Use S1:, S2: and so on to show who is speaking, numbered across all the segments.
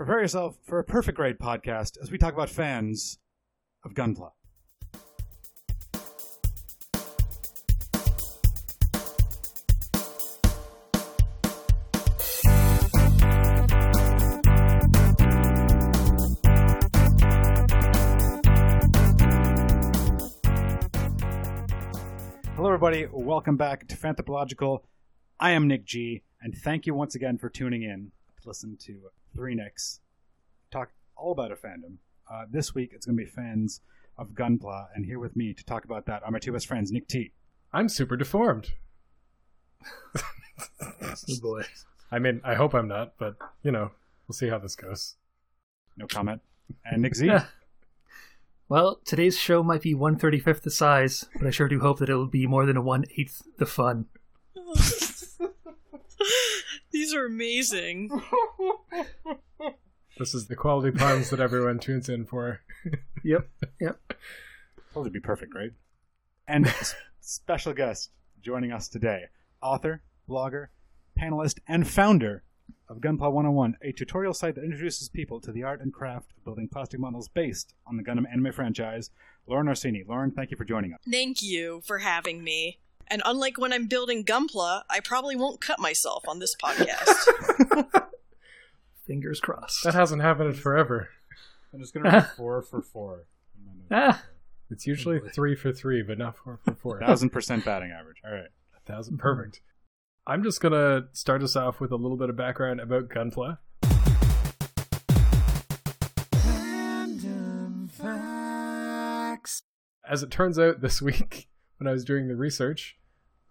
S1: Prepare yourself for a perfect grade podcast as we talk about fans of Gunpla. Hello, everybody. Welcome back to Fanthropological. I am Nick G, and thank you once again for tuning in listen to Three Nicks talk all about a fandom. Uh, this week, it's going to be fans of Gunpla, and here with me to talk about that are my two best friends, Nick T.
S2: I'm super deformed.
S3: Oh boy.
S2: I mean, I hope I'm not, but you know, we'll see how this goes.
S1: No comment. And Nick Z.
S3: Well, today's show might be one thirty fifth the size, but I sure do hope that it'll be more than a one eighth the fun.
S4: These are amazing.
S2: This is the quality puns that everyone tunes in for.
S3: Yep. Yep.
S1: Told you to be perfect, right? And special guest joining us today, author, blogger, panelist, and founder of Gunpla 101, a tutorial site that introduces people to the art and craft of building plastic models based on the Gundam anime franchise. Lauren Orsini. Lauren, thank you for joining us.
S4: Thank you for having me. And unlike when I'm building Gunpla, I probably won't cut myself on this podcast.
S3: Fingers crossed.
S2: That hasn't happened in forever.
S1: I'm just going to read four for four.
S3: Ah,
S2: It's usually three for three, but not four for four.
S1: Thousand percent batting average. All right.
S2: A thousand. Perfect. I'm just gonna start us off with a little bit of background about Gunpla. As it turns out, this week when I was doing the research,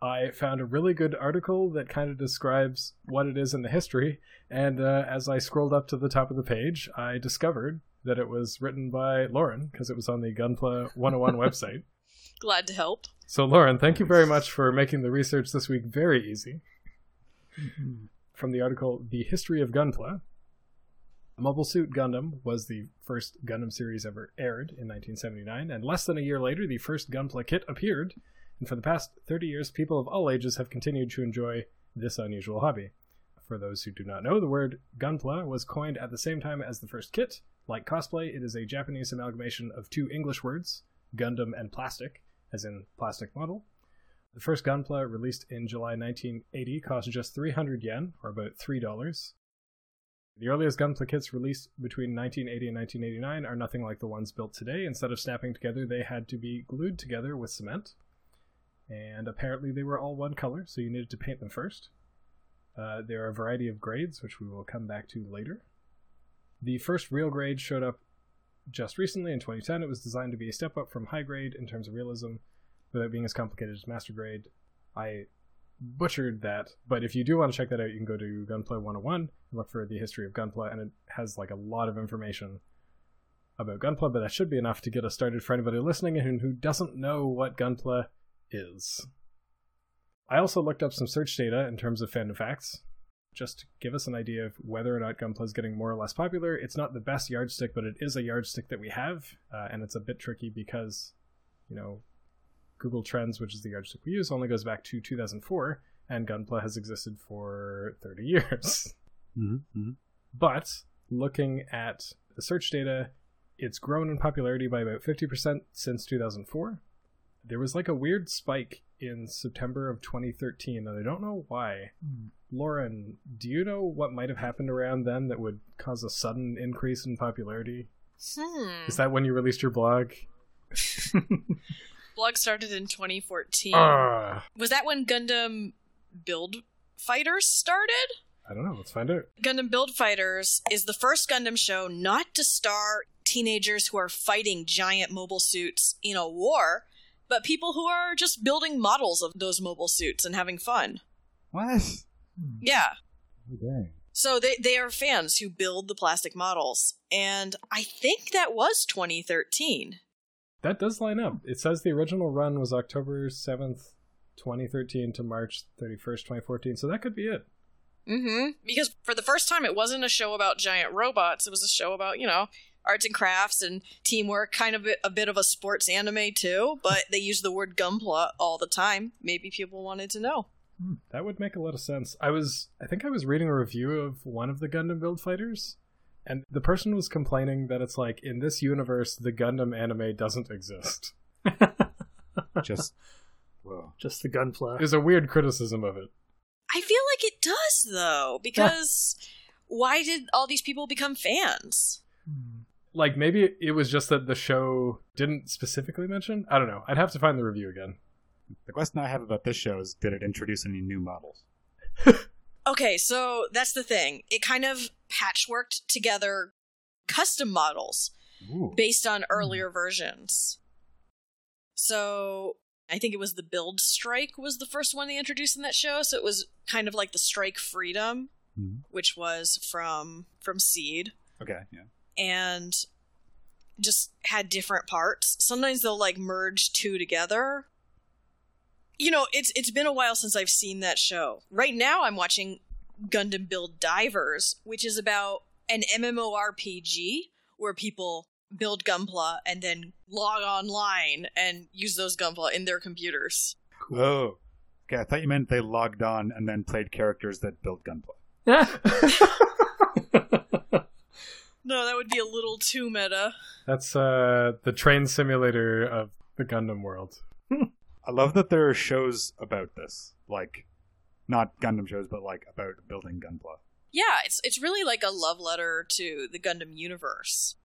S2: I found a really good article that kind of describes what it is in the history. And uh, as I scrolled up to the top of the page, I discovered that it was written by Lauren because it was on the Gunpla 101 website.
S4: Glad to help.
S2: So, Lauren, thank you very much for making the research this week very easy. From the article The History of Gunpla, Mobile Suit Gundam was the first Gundam series ever aired in 1979, and less than a year later, the first Gunpla kit appeared. And for the past 30 years, people of all ages have continued to enjoy this unusual hobby. For those who do not know, the word Gunpla was coined at the same time as the first kit. Like cosplay, it is a Japanese amalgamation of two English words, Gundam and plastic, as in plastic model. The first Gunpla, released in July 1980, cost just 300 yen, or about $3. The earliest Gunpla kits released between 1980 and 1989 are nothing like the ones built today. Instead of snapping together, they had to be glued together with cement. And apparently, they were all one color, so you needed to paint them first. Uh, there are a variety of grades, which we will come back to later. The first real grade showed up just recently in 2010. It was designed to be a step up from high grade in terms of realism, without being as complicated as master grade. I butchered that, but if you do want to check that out, you can go to Gunpla 101 and look for the history of Gunpla, and it has like a lot of information about Gunpla, but that should be enough to get us started for anybody listening and who doesn't know what Gunpla is. I also looked up some search data in terms of fandom facts, just to give us an idea of whether or not Gunpla is getting more or less popular. It's not the best yardstick, but it is a yardstick that we have, uh, and it's a bit tricky because, you know, Google Trends, which is the yardstick we use, only goes back to 2004, and Gunpla has existed for 30 years.
S1: Mm-hmm.
S2: But looking at the search data, it's grown in popularity by about 50% since 2004. There was like a weird spike in September of 2013, and I don't know why. Lauren, do you know what might have happened around then that would cause a sudden increase in popularity?
S4: Hmm.
S2: Is that when you released your blog?
S4: Blog started in 2014.
S2: Ah,
S4: Was that when Gundam Build Fighters started?
S2: I don't know. Let's find out.
S4: Gundam Build Fighters is the first Gundam show not to star teenagers who are fighting giant mobile suits in a war, but people who are just building models of those mobile suits and having fun.
S1: What?
S4: Yeah.
S1: Oh, dang.
S4: So they, they are fans who build the plastic models. And I think that was 2013.
S2: That does line up. It says the original run was October 7th, 2013 to March 31st, 2014. So that could be it.
S4: Mm-hmm. Because for the first time, it wasn't a show about giant robots. It was a show about, you know, arts and crafts and teamwork, kind of a, a bit of a sports anime too, but they use the word gunpla all the time. Maybe people wanted to know.
S2: That would make a lot of sense. I was, I think I was reading a review of one of the Gundam Build Fighters, And the person was complaining that it's like in this universe the Gundam anime doesn't exist.
S1: Just whoa.
S3: Just the gunpla.
S2: Is a weird criticism of it.
S4: I feel like it does though, because why did all these people become fans?
S3: Hmm.
S2: Like maybe it was just that the show didn't specifically mention. I don't know. I'd have to find the review again.
S1: The question I have about this show is did it introduce any new models?
S4: Okay, so that's the thing. It kind of patchworked together custom models
S1: Ooh.
S4: based on earlier versions. So I think it was the Build Strike was the first one they introduced in that show. So it was kind of like the Strike Freedom,
S1: Mhm.
S4: which was from from Seed,
S1: Okay, yeah.
S4: And just had different parts. Sometimes they'll like merge two together. You know, it's it's been a while since I've seen that show. Right now I'm watching Gundam Build Divers, which is about an MMORPG where people build Gunpla and then log online and use those Gunpla in their computers.
S1: Oh. Okay, I thought you meant they logged on and then played characters that built Gunpla.
S4: No, that would be a little too meta.
S2: That's uh the train simulator of the Gundam world.
S1: I love that there are shows about this. Like, not Gundam shows, but like about building Gunpla.
S4: Yeah, it's it's really like a love letter to the Gundam universe.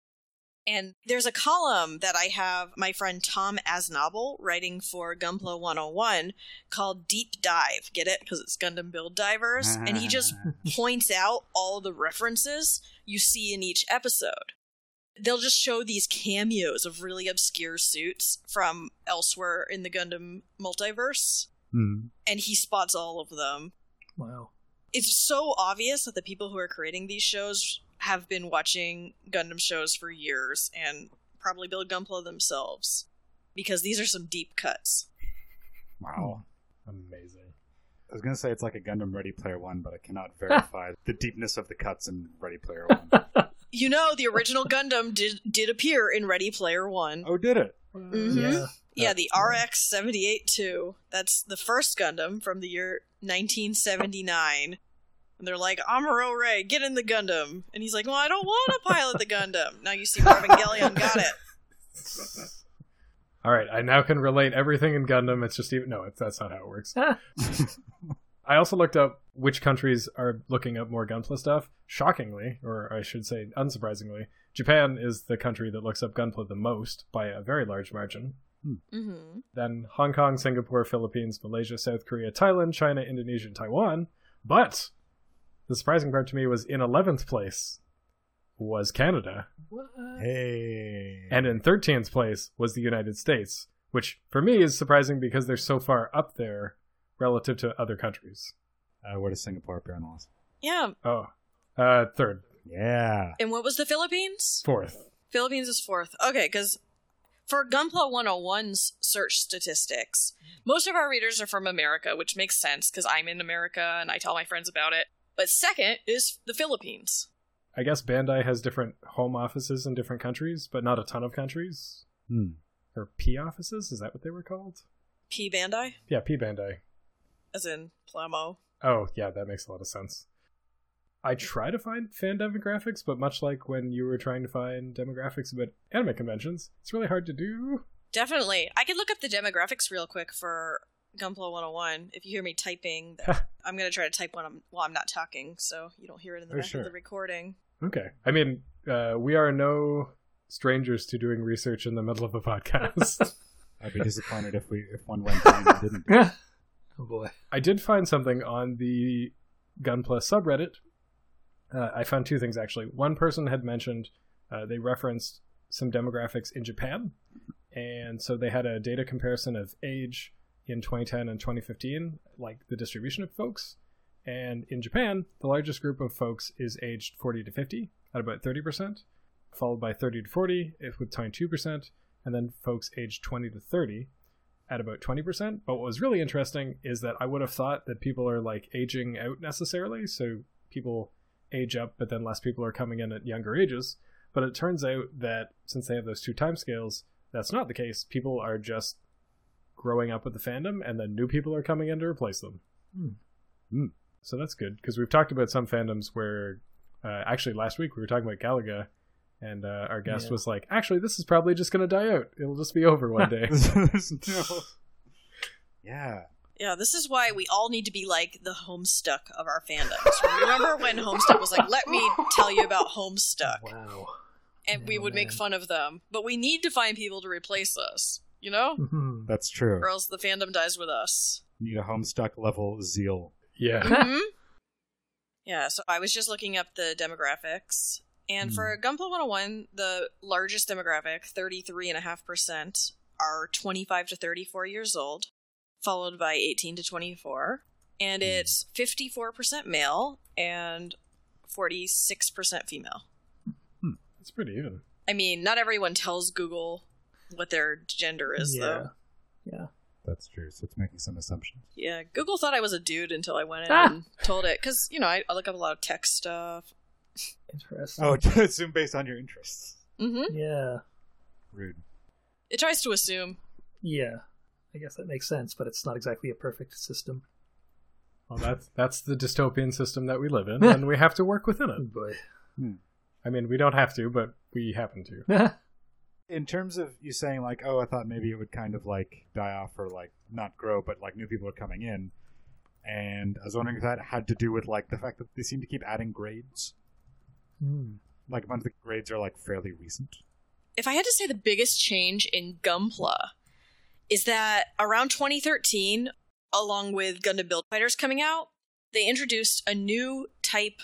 S4: And there's a column that I have my friend Tom Asnabel writing for Gunpla 101 called Deep Dive. Get it? Because it's Gundam Build Divers. and he just points out all the references you see in each episode. They'll just show these cameos of really obscure suits from elsewhere in the Gundam multiverse,
S1: Hmm.
S4: and he spots all of them
S3: wow.
S4: it's so obvious that the people who are creating these shows have been watching Gundam shows for years and probably build Gunpla themselves because these are some deep cuts.
S1: Wow.
S2: Amazing.
S1: I was gonna say it's like a Gundam Ready Player One, but I cannot verify the deepness of the cuts in Ready Player One.
S4: You know, the original Gundam did did appear in Ready Player One.
S1: oh, did it?
S4: Mhm.
S3: Yeah.
S4: yeah, the RX seventy eight two. That's the first Gundam from the year nineteen seventy nine. And they're like, Amuro Ray, get in the Gundam. And he's like, Well, I don't want to pilot the Gundam. Now you see where Evangelion got it.
S2: All right, I now can relate everything in Gundam. It's just even no, it's, that's not how it works. I also looked up which countries are looking up more Gunpla stuff. Shockingly, or I should say unsurprisingly, Japan is the country that looks up Gunpla the most by a very large margin.
S4: Mm-hmm.
S2: Then Hong Kong, Singapore, Philippines, Malaysia, South Korea, Thailand, China, Indonesia, and Taiwan. But the surprising part to me was in 11th place was Canada,
S3: What?
S1: Hey.
S2: and in 13th place was the United States, which for me is surprising because they're so far up there relative to other countries.
S1: uh, where does Singapore appear on the list?
S4: Yeah.
S2: Oh, uh, third,
S1: Yeah.
S4: And what was the Philippines?
S2: fourth.
S4: Philippines is fourth. Okay, because for Gunpla 101's search statistics, most of our readers are from America, which makes sense because I'm in America and I tell my friends about it. But second is the Philippines.
S2: I guess Bandai has different home offices in different countries, but not a ton of countries.
S1: Hmm.
S2: Or P offices? Is that what they were called?
S4: P Bandai,
S2: Yeah, P Bandai.
S4: as in Plamo.
S2: Oh, yeah, that makes a lot of sense. I try to find fan demographics, but much like when you were trying to find demographics about anime conventions, it's really hard to do.
S4: Definitely. I could look up the demographics real quick for Gunpla 101. If you hear me typing, I'm going to try to type when I'm, while I'm not talking, so you don't hear it in the
S2: Oh,
S4: back
S2: sure.
S4: of the recording.
S2: Okay. I mean, uh, we are no strangers to doing research in the middle of a podcast.
S1: I'd be disappointed if we if one went down and didn't.
S3: oh boy.
S2: I did find something on the Gunpla subreddit. Uh, I found two things actually. One person had mentioned uh, they referenced some demographics in Japan, and so they had a data comparison of age in 2010 and 2015, like the distribution of folks. And in Japan, the largest group of folks is aged 40 to 50 at about 30%, followed by 30 to 40 if with 22%, and then folks aged 20 to 30 at about 20%. But what was really interesting is that I would have thought that people are like aging out necessarily. So people age up, but then less people are coming in at younger ages. But it turns out that since they have those two timescales, that's not the case. People are just growing up with the fandom, and then new people are coming in to replace them.
S3: Hmm.
S1: Hmm.
S2: So that's good because we've talked about some fandoms where Uh, actually, last week we were talking about Galaga, and uh, our guest
S3: Yeah.
S2: was like, "Actually, this is probably just going to die out. It'll just be over one day."
S1: No- Yeah.
S4: Yeah, this is why we all need to be like the Homestuck of our fandoms. Remember when Homestuck was like, "Let me tell you about Homestuck,"
S3: Wow.
S4: and we would make fun of them. But we need to find people to replace us, you know,
S3: Mhm.
S1: That's true.
S4: or else the fandom dies with us.
S1: Need a homestuck level zeal.
S2: Yeah.
S4: hmm Yeah, so I was just looking up the demographics. And
S1: Hmm.
S4: for Gunpla 101, the largest demographic, 33.5%, are 25 to 34 years old, followed by 18 to 24. And
S1: Hmm.
S4: it's 54% male and 46% female.
S2: It's pretty even.
S4: I mean, not everyone tells Google what their gender is,
S3: yeah.
S4: though.
S3: Yeah.
S1: That's true. So it's making some assumptions.
S4: Yeah, Google thought I was a dude until I went in
S3: Ah!
S4: and told it. Because, you know, I, I look up a lot of tech stuff.
S3: Interesting.
S1: Oh, to assume based on your interests.
S4: Mm-hmm.
S3: Yeah.
S1: Rude.
S4: It tries to assume.
S3: Yeah. I guess that makes sense, but it's not exactly a perfect system.
S2: Well, that's that's the dystopian system that we live in, and we have to work within
S3: Oh
S2: it.
S3: boy.
S2: I mean, we don't have to, but we happen to.
S1: In terms of you saying like, oh, I thought maybe it would kind of like die off or like not grow, but like new people are coming in, and I was wondering if that had to do with like the fact that they seem to keep adding grades.
S3: Hmm.
S1: Like a bunch of the grades are like fairly recent.
S4: If I had to say the biggest change in Gunpla is that around 2013, along with Gundam Build Fighters coming out, they introduced a new type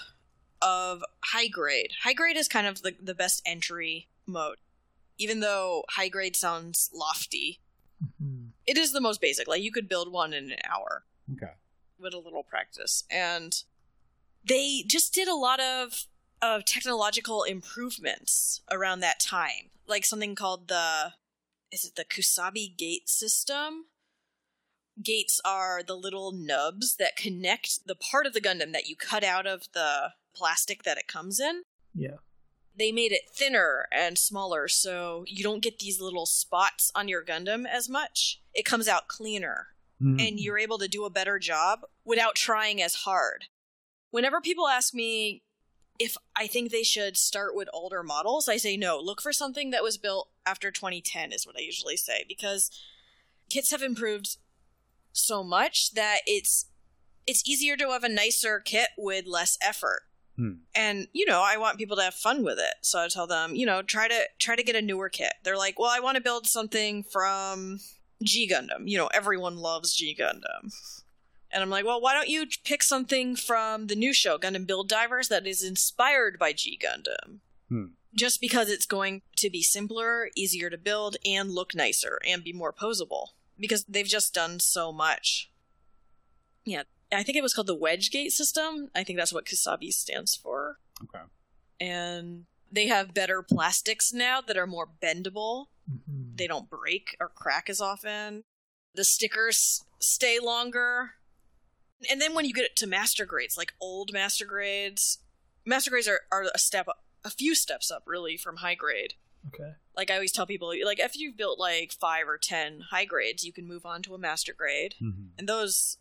S4: of high grade. High grade is kind of the, the best entry mode. Even though high grade sounds lofty,
S3: Mhm.
S4: it is the most basic. Like you could build one in an hour.
S1: Okay.
S4: with a little practice and they just did a lot of of technological improvements around that time like something called the is it the kusabi gate system gates are the little nubs that connect the part of the gundam that you cut out of the plastic that it comes in
S3: Yeah.
S4: They made it thinner and smaller so you don't get these little spots on your gundam as much it comes out cleaner hmm. and you're able to do a better job without trying as hard. Whenever people ask me if I think they should start with older models, I say no. Look for something that was built after 2010 is what I usually say because kits have improved so much that it's it's easier to have a nicer kit with less effort.
S1: Hmm.
S4: And you know, I want people to have fun with it. So I tell them, you know, try to try to get a newer kit. They're like, "Well, I want to build something from G Gundam. You know, everyone loves G Gundam. And I'm like, well, why don't you pick something from the new show, Gundam Build Divers, that is inspired by G Gundam?
S1: Hmm.
S4: Just because it's going to be simpler, easier to build, and look nicer, and be more posable. Because they've just done so much. Yeah, I think it was called the Wedge Gate system. I think that's what Kusabi stands for.
S1: Okay.
S4: And they have better plastics now that are more bendable
S3: Mhm.
S4: they don't break or crack as often. The stickers stay longer. And then when you get to master grades, like old master grades, master grades are, are a step up, a few steps up really from high grade.
S3: Okay.
S4: Like I always tell people, like if you've built like five or ten high grades, you can move on to a master grade.
S1: Mm-hmm.
S4: And those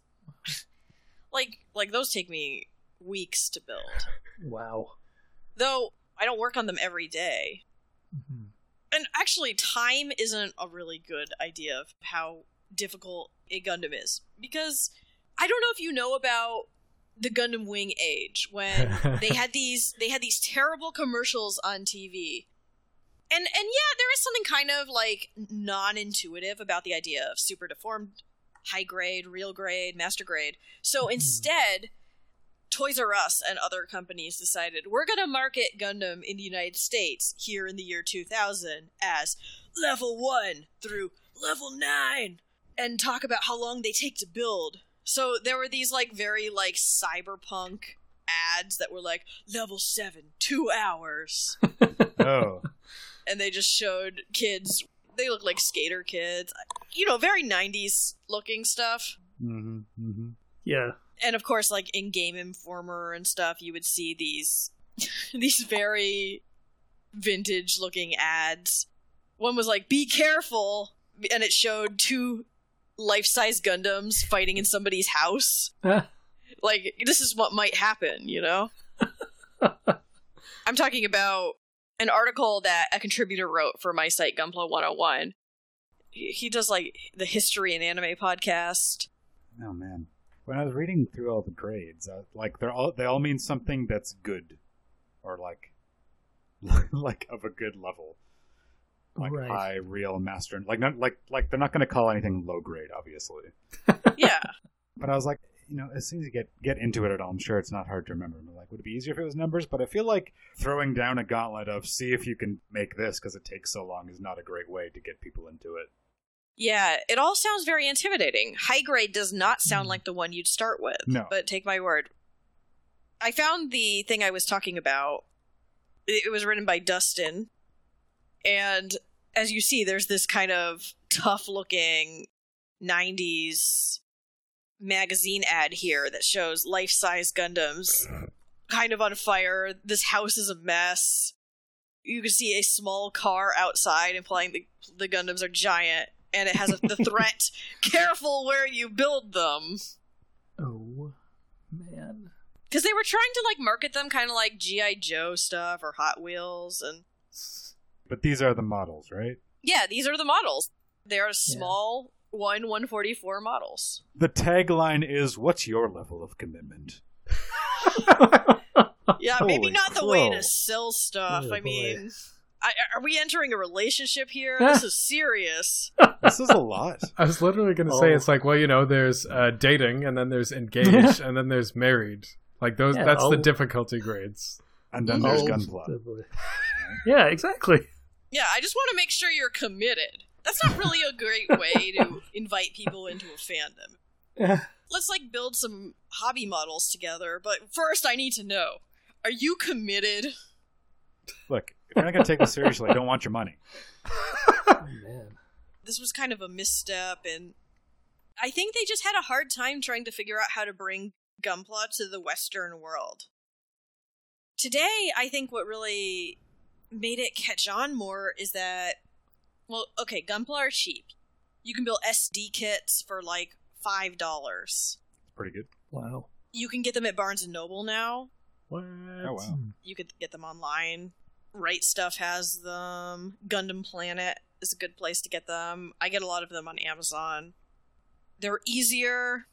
S4: like like those take me weeks to build.
S3: Wow.
S4: Though I don't work on them every day.
S3: Mhm.
S4: and actually time isn't a really good idea of how difficult a gundam is because i don't know if you know about the gundam wing age when they had these they had these terrible commercials on tv and and yeah there is something kind of like non-intuitive about the idea of super deformed high grade real grade master grade so hmm. instead Toys R Us and other companies decided we're going to market Gundam in the United States here in the year 2000 as level 1 through level 9 and talk about how long they take to build. So there were these like very like cyberpunk ads that were like level 7 2 hours
S1: Oh.
S4: and they just showed kids they look like skater kids. You know, very 90s looking stuff.
S1: mm-hmm. Mm-hmm.
S3: Yeah.
S4: and of course like in game informer and stuff you would see these these very vintage looking ads one was like be careful and it showed two life-size gundams fighting in somebody's house like this is what might happen you know I'm talking about an article that a contributor wrote for my site Gunpla 101. He he does like the history and anime podcast.
S1: Oh man, when I was reading through all the grades, uh, like they're all they all mean something that's good, or like like of a good level, like
S3: Right.
S1: high, real, master. Like not like like they're not going to call anything low grade, obviously.
S4: Yeah.
S1: But I was like, you know, as soon as you get get into it at all, I'm sure it's not hard to remember. Like, would it be easier if it was numbers? But I feel like throwing down a gauntlet of see if you can make this because it takes so long is not a great way to get people into it.
S4: Yeah, it all sounds very intimidating. High grade does not sound mm. like the one you'd start with.
S1: No.
S4: But take my word. I found the thing I was talking about. It was written by Dustin. And as you see, there's this kind of tough looking 90s magazine ad here that shows life size Gundams kind of on fire. This house is a mess. You can see a small car outside, implying the, the Gundams are giant, and it has a, the threat careful where you build them.
S3: Oh man.
S4: Because they were trying to like market them kind of like G.I. Joe stuff or Hot Wheels. And
S1: But these are the models, right?
S4: yeah, these are the models. They are small 1 144 models.
S1: The tagline is "What's your level of commitment?"
S4: Yeah,
S1: Holy
S4: maybe not the way to sell stuff.
S3: Oh,
S4: I
S3: boy.
S4: mean, I, are we entering a relationship here? this is serious.
S1: This is a lot.
S2: I was literally going to say
S3: Oh.
S2: it's like, well, you know, there's uh, dating, and then there's engaged, and then there's married. Like those,
S3: Yeah,
S2: that's the
S3: oh.
S2: difficulty grades.
S1: And then there's
S3: Oh,
S1: Gunpla.
S3: yeah, exactly.
S4: Yeah, I just want to make sure you're committed. That's not really a great way to invite people into a fandom.
S3: Yeah.
S4: Let's like build some hobby models together, but first I need to know. Are you committed?
S1: Look, if you're not going to take this seriously, I don't want your money.
S3: Oh man.
S4: This was kind of a misstep and I think they just had a hard time trying to figure out how to bring Gunpla to the western world. Today, I think what really made it catch on more is that well, okay, Gunpla are cheap. You can build SD kits for like $5.
S1: Pretty good.
S3: Wow.
S4: You can get them at Barnes and Noble now.
S2: What?
S1: Oh wow.
S4: You could get them online. RightStuf has them. Gundam Planet is a good place to get them. I get a lot of them on Amazon. They're easier.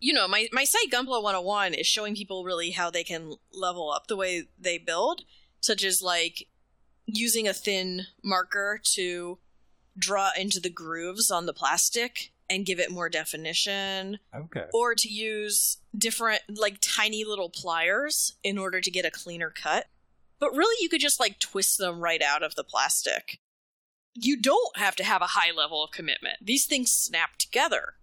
S4: You know, my, my site Gunpla 101 is showing people really how they can level up the way they build, such as like using a thin marker to draw into the grooves on the plastic and give it more definition
S1: Okay.
S4: or to use different like tiny little pliers in order to get a cleaner cut. But really you could just like twist them right out of the plastic. You don't have to have a high level of commitment. These things snap together.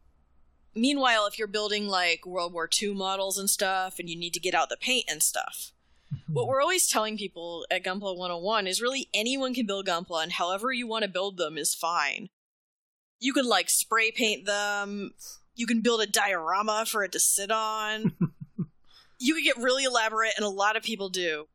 S4: Meanwhile, if you're building like World War II models and stuff and you need to get out the paint and stuff, Mm-hmm. what we're always telling people at Gunpla 101 is really anyone can build Gunpla and however you want to build them is fine. You can like spray paint them, you can build a diorama for it to sit on. you can get really elaborate, and a lot of people do.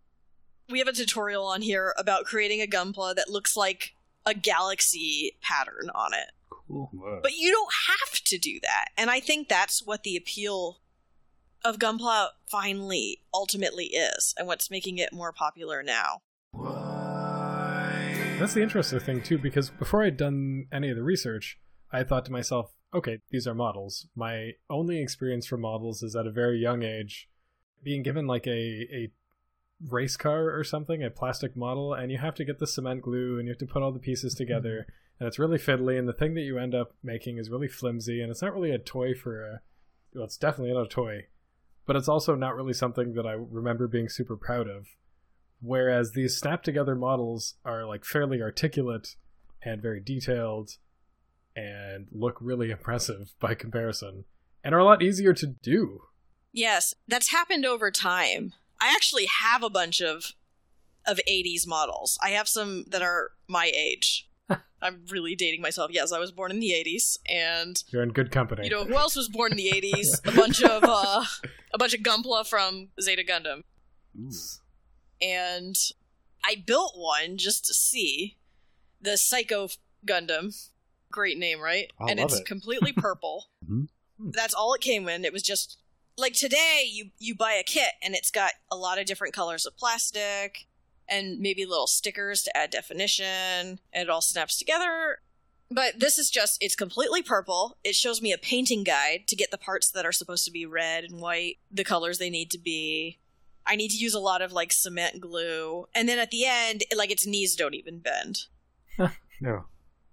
S4: We have a tutorial on here about creating a Gunpla that looks like a galaxy pattern on it.
S3: Cool.
S4: But you don't have to do that. And I think that's what the appeal of Gunpla finally ultimately is, and what's making it more popular now.
S2: That's the interesting thing too, because before I'd done any of the research, I thought to myself, okay, these are models. My only experience for models is at a very young age, being given like a a race car or something, a plastic model, and you have to get the cement glue and you have to put all the pieces mm-hmm. together, and it's really fiddly, and the thing that you end up making is really flimsy, and it's not really a toy for a. Well, it's definitely not a toy, but it's also not really something that I remember being super proud of whereas these snap together models are like fairly articulate and very detailed and look really impressive by comparison and are a lot easier to do
S4: Yes, that's happened over time. I actually have a bunch of of 80s models. I have some that are my age. I'm really dating myself. Yes, I was born in the 80s and
S2: you're in good company
S4: you know who else was born in the 80s? A bunch of uh a bunch of Gunpla from Zeta Gundam.
S1: Ooh.
S4: and I built one just to see the Psycho Gundam. Great name, right?
S1: I
S4: and
S1: love
S4: it's
S1: it.
S4: completely purple.
S1: Mhm.
S4: That's all it came in. It was just like today you you buy a kit and it's got a lot of different colors of plastic. And maybe little stickers to add definition, and it all snaps together. But this is just, it's completely purple. It shows me a painting guide to get the parts that are supposed to be red and white, the colors they need to be. I need to use a lot of like cement glue. And then at the end, like its knees don't even bend.
S1: No.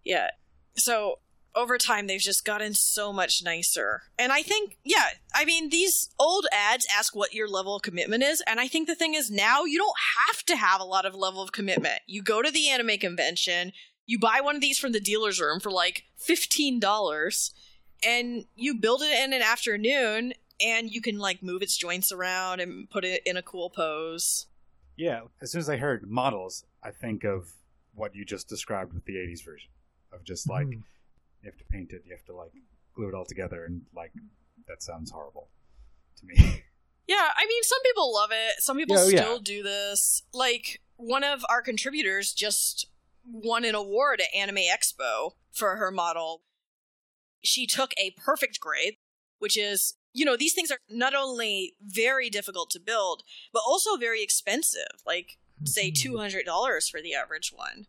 S4: Yeah. So over time, they've just gotten so much nicer. And I think, yeah, I mean, these old ads ask what your level of commitment is. And I think the thing is now you don't have to have a lot of level of commitment. You go to the anime convention, you buy one of these from the dealer's room for like $15, and you build it in an afternoon, and you can like move its joints around and put it in a cool pose.
S1: Yeah, as soon as I heard models, I think of what you just described with the 80s version of just like
S3: Mhm.
S1: You have to paint it, you have to like glue it all together, and like that sounds horrible to me.
S4: Yeah, I mean, some people love it. Some people
S1: Yeah, oh, yeah.
S4: still do this. Like, one of our contributors just won an award at Anime Expo for her model. She took a perfect grade, which is, you know, these things are not only very difficult to build, but also very expensive. Like, say, hmm. $200 for the average one.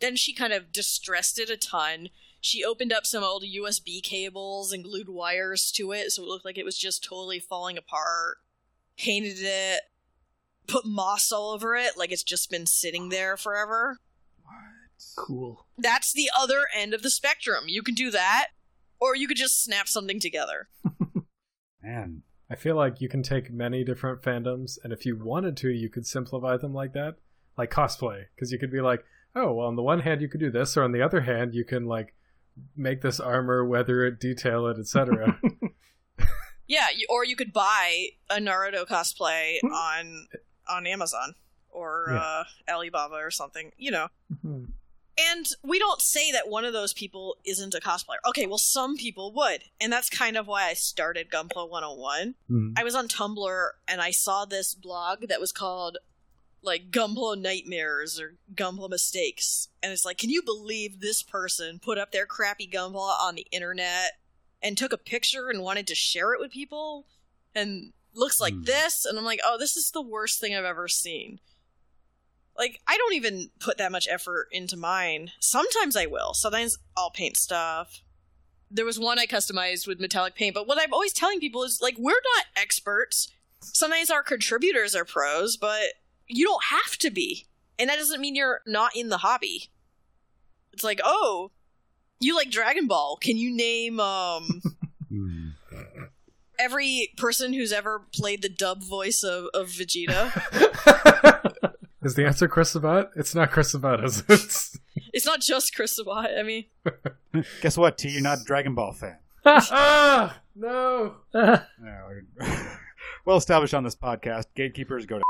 S4: Then she kind of distressed it a ton. She opened up some old USB cables and glued wires to it so it looked like it was just totally falling apart. Painted it, put moss all over it like it's just been sitting there forever. What?
S3: Cool.
S4: That's the other end of the spectrum. You can do that, or you could just snap something together.
S1: Man,
S2: I feel like you can take many different fandoms, and if you wanted to, you could simplify them like that, like cosplay, because you could be like, oh, well, on the one hand, you could do this, or on the other hand, you can like make this armor, weather it, detail it, etc.
S4: Yeah, or you could buy a Naruto cosplay on on Amazon or
S1: Yeah.
S4: uh, Alibaba or something. You know.
S3: Mhm.
S4: And we don't say that one of those people isn't a cosplayer. Okay, well, some people would. And that's kind of why I started Gunpla 101.
S1: Mhm.
S4: I was on Tumblr and I saw this blog that was called like Gunpla Nightmares or Gunpla Mistakes. And it's like, can you believe this person put up their crappy Gunpla on the internet and took a picture and wanted to share it with people? And looks like
S1: Hmm.
S4: this. And I'm like, oh, this is the worst thing I've ever seen. Like, I don't even put that much effort into mine. Sometimes I will. Sometimes I'll paint stuff. There was one I customized with metallic paint, but what I'm always telling people is like, we're not experts. Sometimes our contributors are pros, but you don't have to be. And that doesn't mean you're not in the hobby. It's like, oh, you like Dragon Ball. Can you name um every person who's ever played the dub voice of, of Vegeta?
S2: Is the answer Chris Sabat? It's not Chris Sabat, is it? It's...
S4: it's not just Chris Sabat. I mean,
S1: Guess what, T? You're not a Dragon Ball fan.
S2: ah, no.
S1: No, well established on this podcast. Gatekeepers go to.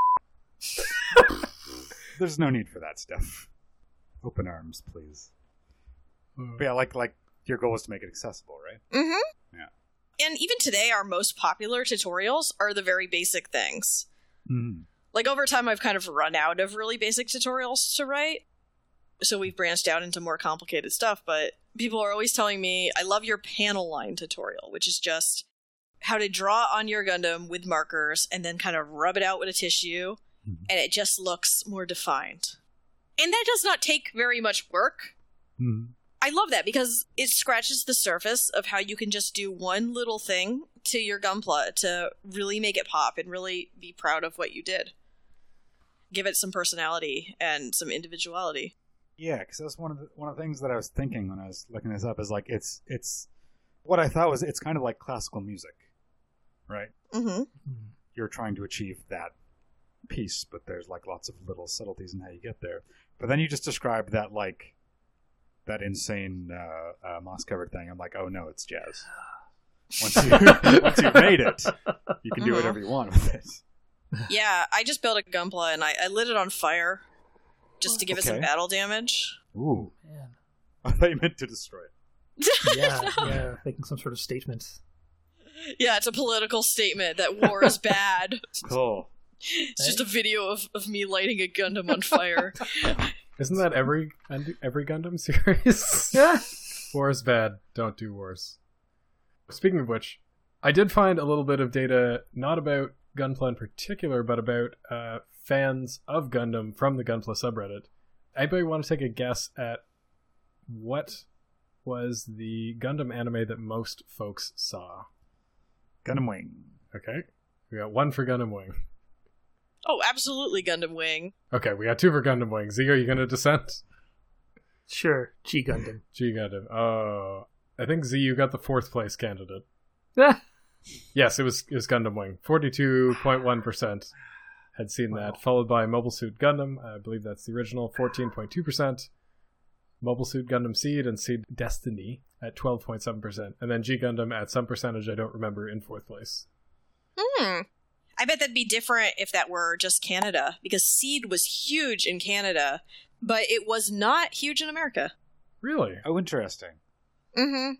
S1: There's no need for that stuff. Open arms, please. But yeah, like like your goal is to make it accessible, right?
S4: mm-hmm.
S1: Yeah.
S4: And even today, our most popular tutorials are the very basic things.
S1: Mm-hmm.
S4: Like over time, I've kind of run out of really basic tutorials to write. So we've branched out into more complicated stuff, but people are always telling me, I love your panel line tutorial, which is just how to draw on your Gundam with markers and then kind of rub it out with a tissue,
S1: Mhm.
S4: and it just looks more defined. And that does not take very much work.
S1: Mm-hmm.
S4: I love that because it scratches the surface of how you can just do one little thing to your gunpla to really make it pop and really be proud of what you did. Give it some personality and some individuality.
S1: Yeah, because that's one of the one of the things that I was thinking when I was looking this up is like it's it's what I thought was it's kind of like classical music, right?
S4: Mm-hmm.
S1: You're trying to achieve that piece, but there's like lots of little subtleties in how you get there. But then you just described that like that insane uh, uh, moss covered thing. I'm like, oh no, it's jazz. Once you once you've made it, you can do
S4: Mhm.
S1: whatever you want with it.
S4: Yeah, I just built a gunpla and I, I lit it on fire just to give it some battle damage.
S1: Ooh,
S3: Man.
S1: I thought you meant to destroy it.
S3: Yeah, yeah, making some sort of statement.
S4: Yeah, it's a political statement that war is bad.
S1: Cool.
S4: It's just a video of, of me lighting a Gundam on fire.
S2: Isn't that every every Gundam series? War is bad. Don't do wars. Speaking of which, I did find a little bit of data, not about Gunpla in particular, but about uh, fans of Gundam from the Gunpla subreddit. Anybody want to take a guess at what was the Gundam anime that most folks saw?
S1: Gundam Wing.
S2: Okay, we got one for Gundam Wing.
S4: Oh, absolutely, Gundam Wing.
S2: Okay, we got two for Gundam Wing. Z, are you going to dissent?
S3: Sure, G Gundam.
S2: G Gundam. Oh, I think Z, you got the fourth place candidate. Yes, it was it was Gundam Wing. Forty two point one percent had seen
S1: Wow.
S2: that, followed by Mobile Suit Gundam. I believe that's the original. Fourteen point two percent. Mobile Suit Gundam Seed and Seed Destiny at twelve point seven percent, and then G Gundam at some percentage I don't remember in fourth place.
S4: Hmm. I bet that'd be different if that were just Canada, because Seed was huge in Canada, but it was not huge in America.
S2: Really?
S1: Oh, interesting.
S4: Mm-hmm.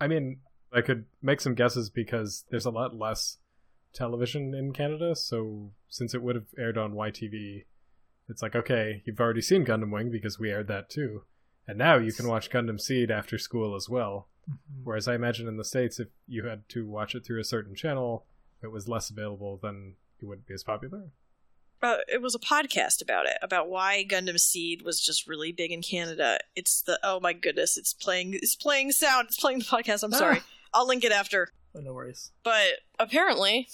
S2: I mean, I could make some guesses because there's a lot less television in Canada. So since it would have aired on YTV, it's like okay, you've already seen Gundam Wing because we aired that too, and now you can watch Gundam Seed after school as well. Whereas I imagine in the states, if you had to watch it through a certain channel, it was less available, then it wouldn't be as popular.
S4: Uh, it was a podcast about it, about why Gundam Seed was just really big in Canada. It's the oh my goodness, it's playing, it's playing sound, it's playing the podcast. I'm sorry, I'll link it after.
S3: oh, no worries.
S4: But apparently,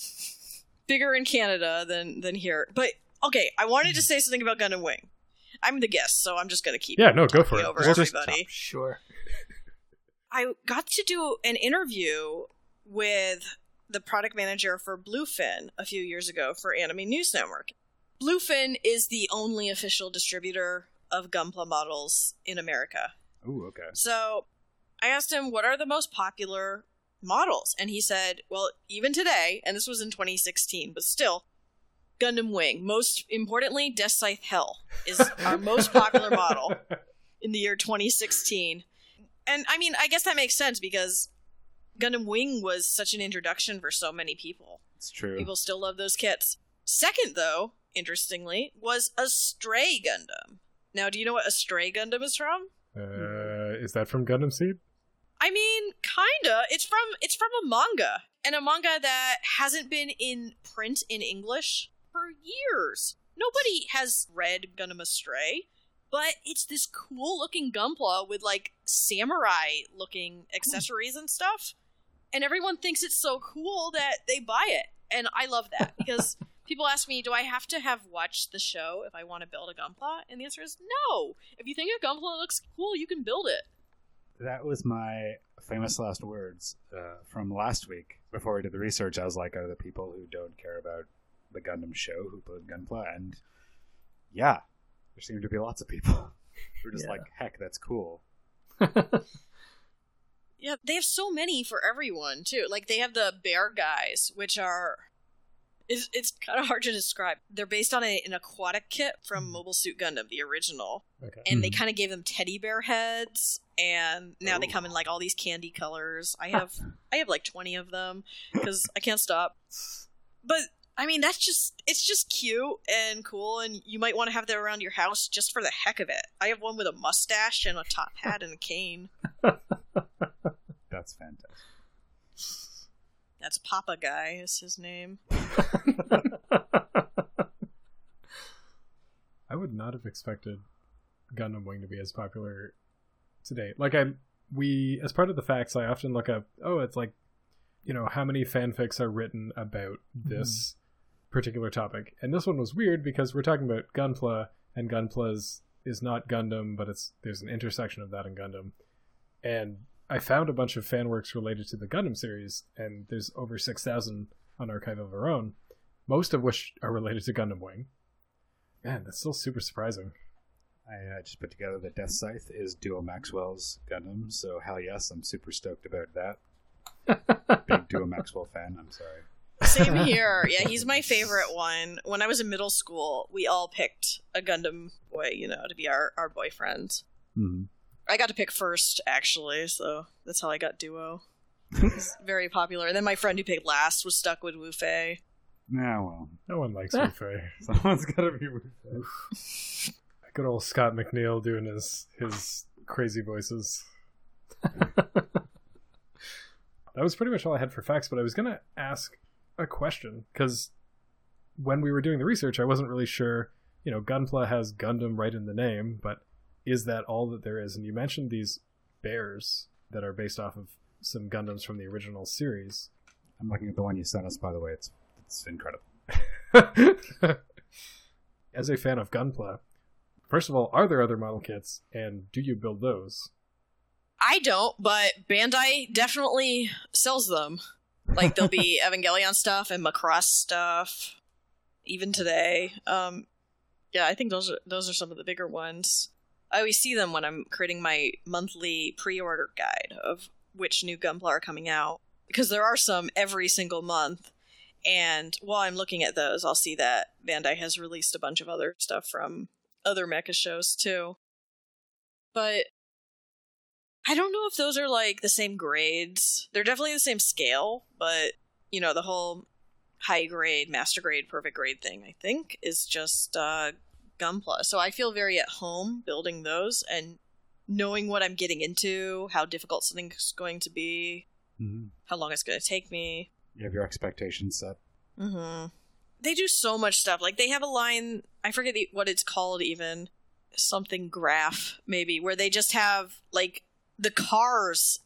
S4: bigger in Canada than than here. But okay, I wanted to say something about Gundam Wing. I'm the guest, so I'm just gonna keep
S2: Yeah, no, go for it.
S4: over
S1: Just- just
S4: everybody.
S3: Sure.
S4: I got to do an interview with the product manager for Bluefin a few years ago for Anime News Network. Bluefin is the only official distributor of Gunpla models in America.
S1: Ooh, okay.
S4: So I asked him, what are the most popular models? And he said, well, even today, and this was in 2016, but still, Gundam Wing. Most importantly, Death Scythe Hell is our most popular model in the year 2016. And I mean, I guess that makes sense because Gundam Wing was such an introduction for so many people.
S1: It's true.
S4: People still love those kits. Second, though, interestingly, was Astray Gundam. Now, do you know what Astray Gundam is from?
S2: Uh, is that from Gundam Seed?
S4: I mean, kinda. It's from it's from a manga, and a manga that hasn't been in print in English for years. Nobody has read Gundam Astray, but it's this cool looking Gunpla with like samurai looking accessories and stuff, and everyone thinks it's so cool that they buy it, and I love that because. People ask me, do I have to have watched the show if I want to build a Gunpla? And the answer is no. If you think a Gunpla looks cool, you can build it.
S1: That was my famous last words uh, from last week. Before we did the research, I was like, are the people who don't care about the Gundam show who played Gunpla? And yeah, there seem to be lots of people who are just
S3: Yeah.
S1: like, heck, that's cool.
S4: Yeah, they have so many for everyone too. Like they have the bear guys, which are it's, it's kind of hard to describe. They're based on a, an aquatic kit from hmm. Mobile Suit Gundam, the original,
S2: Okay.
S4: and they hmm. kind of gave them teddy bear heads, and now they come in like all these candy colors. I have I have like twenty of them because I can't stop. But I mean, that's just it's just cute and cool, and you might want to have that around your house just for the heck of it. I have one with a mustache and a top hat and a cane.
S1: That's fantastic.
S4: That's Papa Guy is his name.
S2: I would not have expected Gundam Wing to be as popular today. Like I we as part of the facts I often look up oh it's like you know how many fanfics are written about mm-hmm. this particular topic. And this one was weird because we're talking about Gunpla and Gunpla's is not Gundam but it's there's an intersection of that in Gundam. And I found a bunch of fan works related to the Gundam series and there's over 6000 on Archive of Our Own, most of which are related to Gundam Wing. Man, that's still super surprising.
S1: I uh, just put together that Death Scythe is Duo Maxwell's Gundam, so hell yes, I'm super stoked about that. Big Duo Maxwell fan, I'm sorry.
S4: Same here. Yeah, he's my favorite one. When I was in middle school, we all picked a Gundam boy, you know, to be our, our boyfriend.
S1: Mm-hmm.
S4: I got to pick first, actually, so that's how I got Duo. He's very popular. And then my friend who picked last was stuck with Wu Fei.
S1: Yeah, well,
S2: No one likes
S3: Ah.
S2: Wu Fei.
S1: someone's gotta be with
S2: Good old Scott McNeil doing his his crazy voices. that was pretty much all I had for facts, but I was gonna ask a question because when we were doing the research, I wasn't really sure. You know, Gunpla has Gundam right in the name, but is that all that there is? And you mentioned these bears that are based off of some Gundams from the original series.
S1: I'm looking at the one you sent us, by the way. It's it's incredible.
S2: As a fan of Gunpla, first of all, are there other model kits, and do you build those?
S4: I don't, but Bandai definitely sells them. Like there'll be Evangelion stuff and Macross stuff, even today. Um, yeah, I think those are those are some of the bigger ones. I always see them when I'm creating my monthly pre-order guide of which new Gunpla are coming out because there are some every single month. And while I'm looking at those, I'll see that Bandai has released a bunch of other stuff from other mecha shows too. But I don't know if those are like the same grades. They're definitely the same scale, but you know, the whole high grade, master grade, perfect grade thing, I think, is just uh Gunpla. So I feel very at home building those and knowing what I'm getting into, how difficult something's going to be,
S1: Mm-hmm.
S4: how long it's going to take me.
S1: You have your expectations set.
S4: Mm-hmm. They do so much stuff. Like they have a line, I forget the, what it's called even, something graph maybe, where they just have like the cars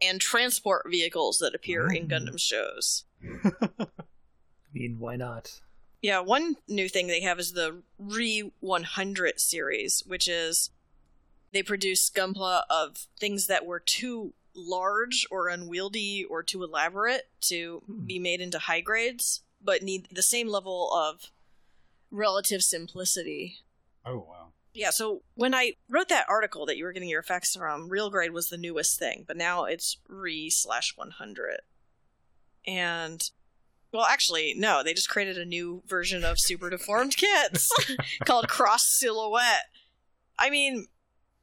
S4: and transport vehicles that appear in
S3: Mm.
S4: Gundam shows.
S3: I mean, why not?
S4: Yeah, one new thing they have is the Re 100 series, which is they produce Gunpla of things that were too large or unwieldy or too elaborate to
S3: Hmm.
S4: be made into high grades, but need the same level of relative simplicity.
S1: Oh wow.
S4: Yeah, so when I wrote that article that you were getting your effects from, real grade was the newest thing, but now it's re slash 100. And, well, actually, no, they just created a new version of super deformed kits called Cross Silhouette. I mean,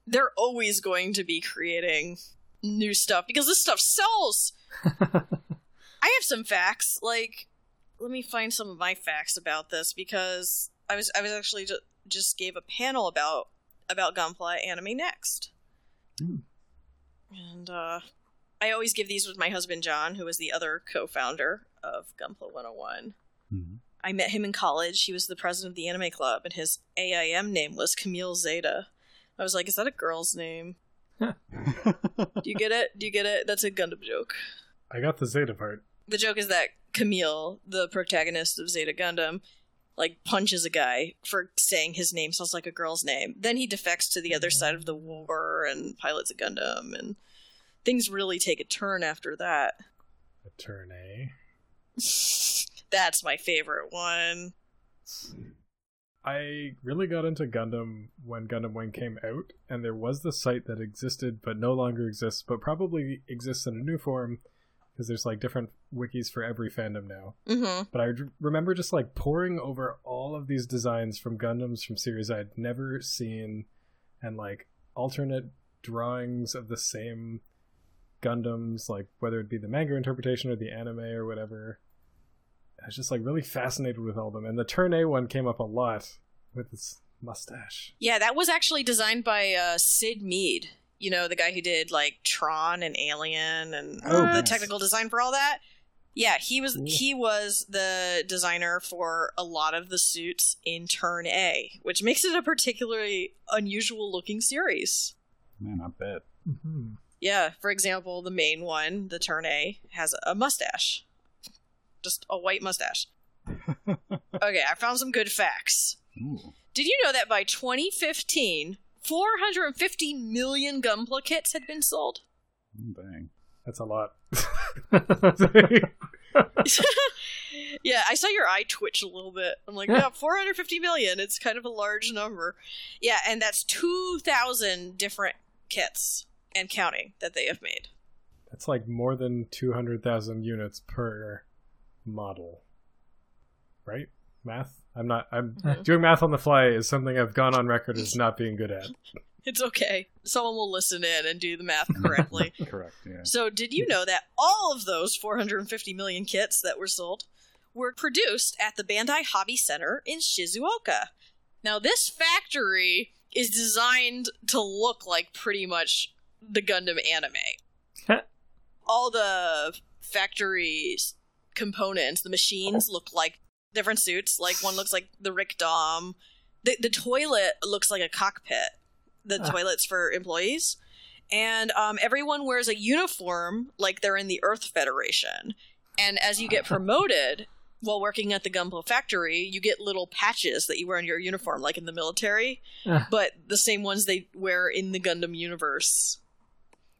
S4: they're always going to be creating new stuff because this stuff sells. I have some facts. Like, let me find some of my facts about this because I was I was actually ju- just gave a panel about about Gunpla Anime Next,
S3: Hmm.
S4: and uh, I always give these with my husband John, who is the other co-founder of Gunpla 101.
S1: Mhm.
S4: I met him in college. He was the president of the anime club, and his AIM name was Camille Zeta. I was like, "Is that a girl's name? Do you get it? Do you get it? That's a Gundam joke."
S2: I got the Zeta part.
S4: the joke is that Camille, the protagonist of Zeta Gundam, like punches a guy for saying his name sounds like a girl's name. Then he defects to the other side of the war and pilots a Gundam, and things really take a turn after that.
S2: A turn A.
S4: That's my favorite one.
S2: I really got into Gundam when Gundam Wing came out, and there was the site that existed but no longer exists, but probably exists in a new form because there's like different wikis for every fandom now.
S4: hmm
S2: But I remember just like poring over all of these designs from Gundams from series I'd never seen, and like alternate drawings of the same Gundams, like whether it be the manga interpretation or the anime or whatever. I was just like really fascinated with all of them, and the Turn A one came up a lot with its mustache.
S4: Yeah, that was actually designed by uh, Syd Mead. You know, the guy who did like Tron and Alien and
S1: Oh,
S4: the
S1: nice.
S4: technical design for all that. Yeah, he was
S2: Cool.
S4: he was the designer for a lot of the suits in Turn A, which makes it a particularly unusual looking series.
S1: Man, not bad.
S3: hmm
S4: Yeah, for example, the main one, the Turn A, has a mustache. Just a white mustache. okay, I found some good facts.
S1: Ooh.
S4: Did you know that by 2015, 450 million Gunpla kits had been sold?
S1: Mm, Bang.
S2: That's a lot.
S4: yeah, I saw your eye twitch a little bit. I'm like, yeah, 450 million. It's kind of a large number. Yeah, and that's 2,000 different kits and counting that they have made.
S2: That's like more than 200,000 units per model. Right? Math? I'm not I'm
S4: Mhm.
S2: doing math on the fly is something I've gone on record as not being good at.
S4: It's okay. Someone will listen in and do the math correctly.
S1: Correct. Yeah.
S4: So, did you know that all of those 450 million kits that were sold were produced at the Bandai Hobby Center in Shizuoka? Now, this factory is designed to look like pretty much the Gundam anime. all the factories components, the machines look like different suits. Like one looks like the Rick Dom. The the toilet looks like a cockpit. The
S3: Ah.
S4: toilets for employees. And um, everyone wears a uniform like they're in the Earth Federation. And as you get promoted while working at the Gunpla factory, you get little patches that you wear on your uniform, like in the military,
S3: Ah.
S4: but the same ones they wear in the Gundam universe.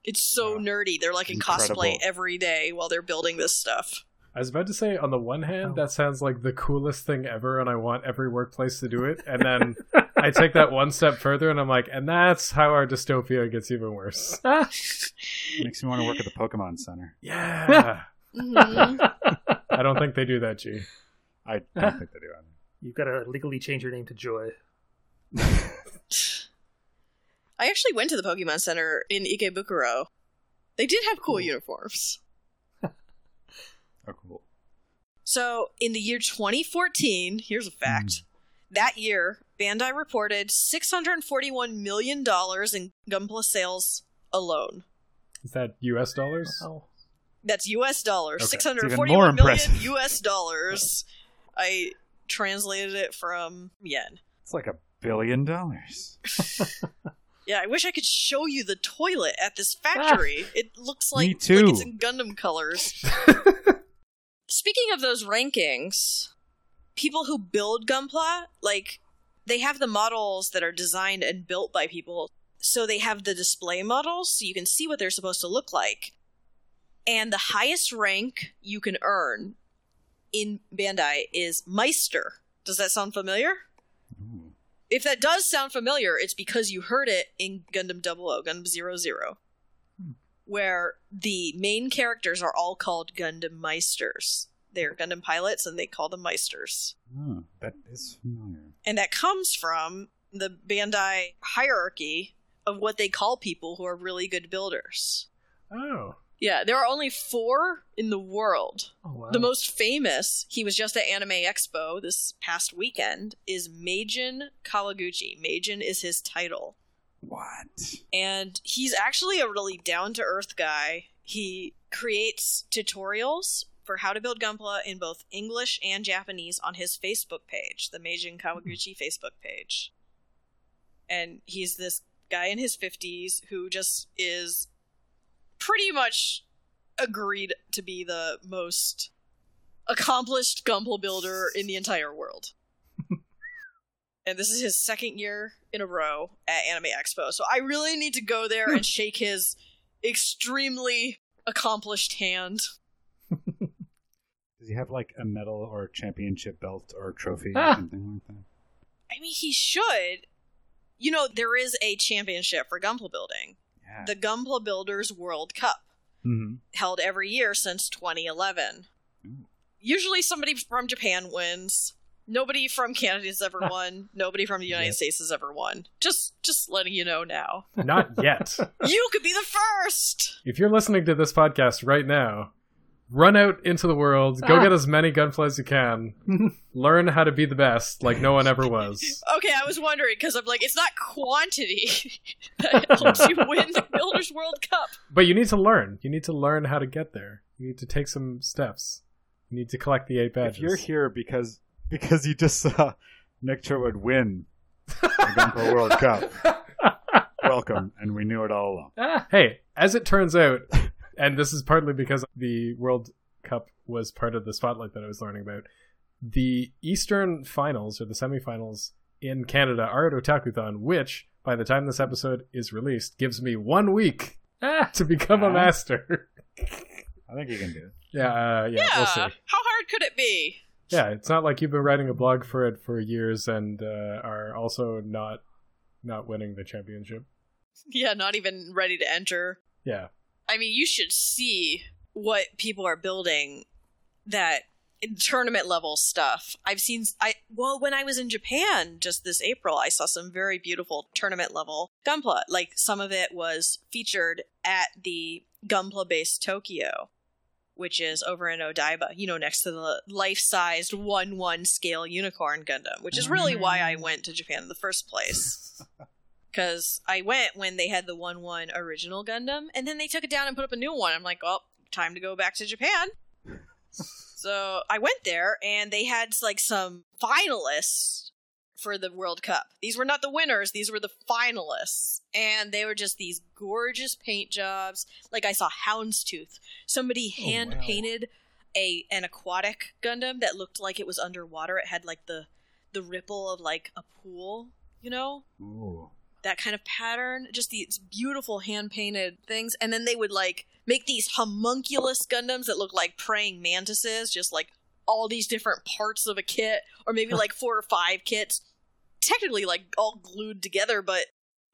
S4: It's so
S1: Wow.
S4: nerdy. They're like in
S1: Incredible.
S4: cosplay every day while they're building this stuff.
S2: I was about to say, on the one hand,
S3: Oh.
S2: that sounds like the coolest thing ever, and I want every workplace to do it. And then I take that one step further, and I'm like, and that's how our dystopia gets even worse.
S1: Makes me want to work at the Pokemon Center.
S2: Yeah.
S4: Mhm.
S2: I don't think they do that, G.
S1: I don't think they do
S3: You've got to legally change your name to Joy.
S1: either.
S4: I actually went to the Pokemon Center in Ikebukuro. They did have cool
S1: Ooh.
S4: uniforms.
S1: oh, cool.
S4: So, in the year 2014, here's a fact. Hmm. That year, Bandai reported $641 million in Gunpla sales alone.
S2: Is that U.S. dollars?
S3: Oh.
S4: That's US dollars.
S2: Okay.
S4: Six
S1: It's
S4: hundred
S1: even
S4: forty-one
S1: more
S4: million. US dollars. I translated it from yen.
S1: It's like a billion dollars.
S4: Yeah, I wish I could show you the toilet at this ah, factory. it looks like,
S1: Me
S4: like it's in Gundam colors. Speaking of those rankings, people who build Gunpla, like, they have the models that are designed and built by people. So they have the display models, so you can see what they're supposed to look like. And the highest rank you can earn in Bandai is Meister. Does that sound familiar?
S1: Ooh.
S4: If that does sound familiar, it's because you heard it in Gundam 00, Gundam 00, hmm. where the main characters are all called Gundam Meisters. They're Gundam pilots and they call them Meisters.
S1: Oh, that is familiar.
S4: And that comes from the Bandai hierarchy of what they call people who are really good builders.
S2: Oh.
S4: Yeah, there are only four in the world.
S3: Oh, wow.
S4: The most famous, he was just at Anime Expo this past weekend, is Meijin Kawaguchi. Meijin is his title.
S1: What?
S4: And he's actually a really down to earth guy. He creates tutorials for how to build Gunpla in both English and Japanese on his Facebook page, the Meijin Kawaguchi hmm. Facebook page. And he's this guy in his 50s who just is pretty much agreed to be the most accomplished Gunpla builder in the entire world. and this is his second year in a row at Anime Expo. So I really need to go there and shake his extremely accomplished hand.
S1: Does he have like a medal or championship belt or trophy or
S3: Ah.
S1: something like that?
S4: I mean, he should. You know, there is a championship for Gunpla building,
S1: Yeah.
S4: the Gunpla Builders World Cup,
S1: mm-hmm.
S4: held every year since 2011.
S1: Ooh.
S4: Usually somebody from Japan wins. Nobody from Canada has ever won. Nobody from the United
S1: Yep.
S4: States has ever won. Just just letting you know now.
S2: Not yet.
S4: you could be the first.
S2: if you're listening to this podcast right now, run out into the world, go
S3: Ah.
S2: get as many gunflies as you can, learn how to be the best like no one ever was.
S4: Okay, I was wondering because I'm like, it's not quantity that helps you win the Builders World Cup.
S2: But you need to learn. You need to learn how to get there. You need to take some steps. You need to collect the eight badges.
S1: If you're here because because you just saw Nick Sherwood win the Gunpla World Cup, welcome, and we knew it all along.
S3: Ah.
S2: Hey, as it turns out, and this is partly because the World Cup was part of the spotlight that I was learning about, the Eastern finals or the semifinals in Canada are at Otakuthon, which, by the time this episode is released, gives me one week
S3: Ah.
S2: to become a
S1: Ah.
S2: master.
S1: I think you can do it.
S2: yeah, uh, yeah,
S4: Yeah,
S2: we'll see.
S4: how hard could it be?
S2: Yeah, it's not like you've been writing a blog for it for years and uh, are also not not winning the championship.
S4: Yeah, not even ready to enter.
S2: Yeah.
S4: I mean, you should see what people are building that in tournament level stuff. I've seen I well when I was in Japan just this April, I saw some very beautiful tournament level Gunpla. Like some of it was featured at the Gunpla base Tokyo, which is over in Odaiba, you know, next to the life-sized 1-1 scale unicorn Gundam, which is really why I mm. went to Japan in the first place because I went when they had the one one original Gundam, and then they took it down and put up a new one. I'm like, oh, time to go back to Japan. So I went there and they had like some finalists for the World Cup. These were not the winners, these were the finalists. And they were just these gorgeous paint jobs. Like I saw Houndstooth. Somebody
S1: Oh,
S4: hand
S1: wow.
S4: painted a an aquatic Gundam that looked like it was underwater. It had like the the ripple of like a pool, you know?
S1: Ooh.
S4: That kind of pattern just these beautiful hand painted things and then they would like make these homunculus gundams that look like praying mantises just like all these different parts of a kit or maybe like four or five kits technically like all glued together but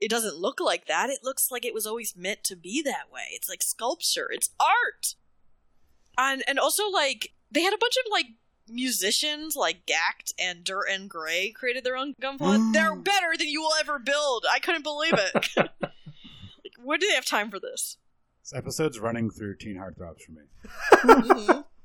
S4: it doesn't look like that. It looks like it was always meant to be that way. It's like sculpture. It's art! And and also like they had a bunch of like musicians like Gackt and Dir En Grey created their own gunpla. They're better than you will ever build. I couldn't believe it. like, where do they have time for this?
S1: This episode's running through teen heartthrobs for me.
S4: Mhm.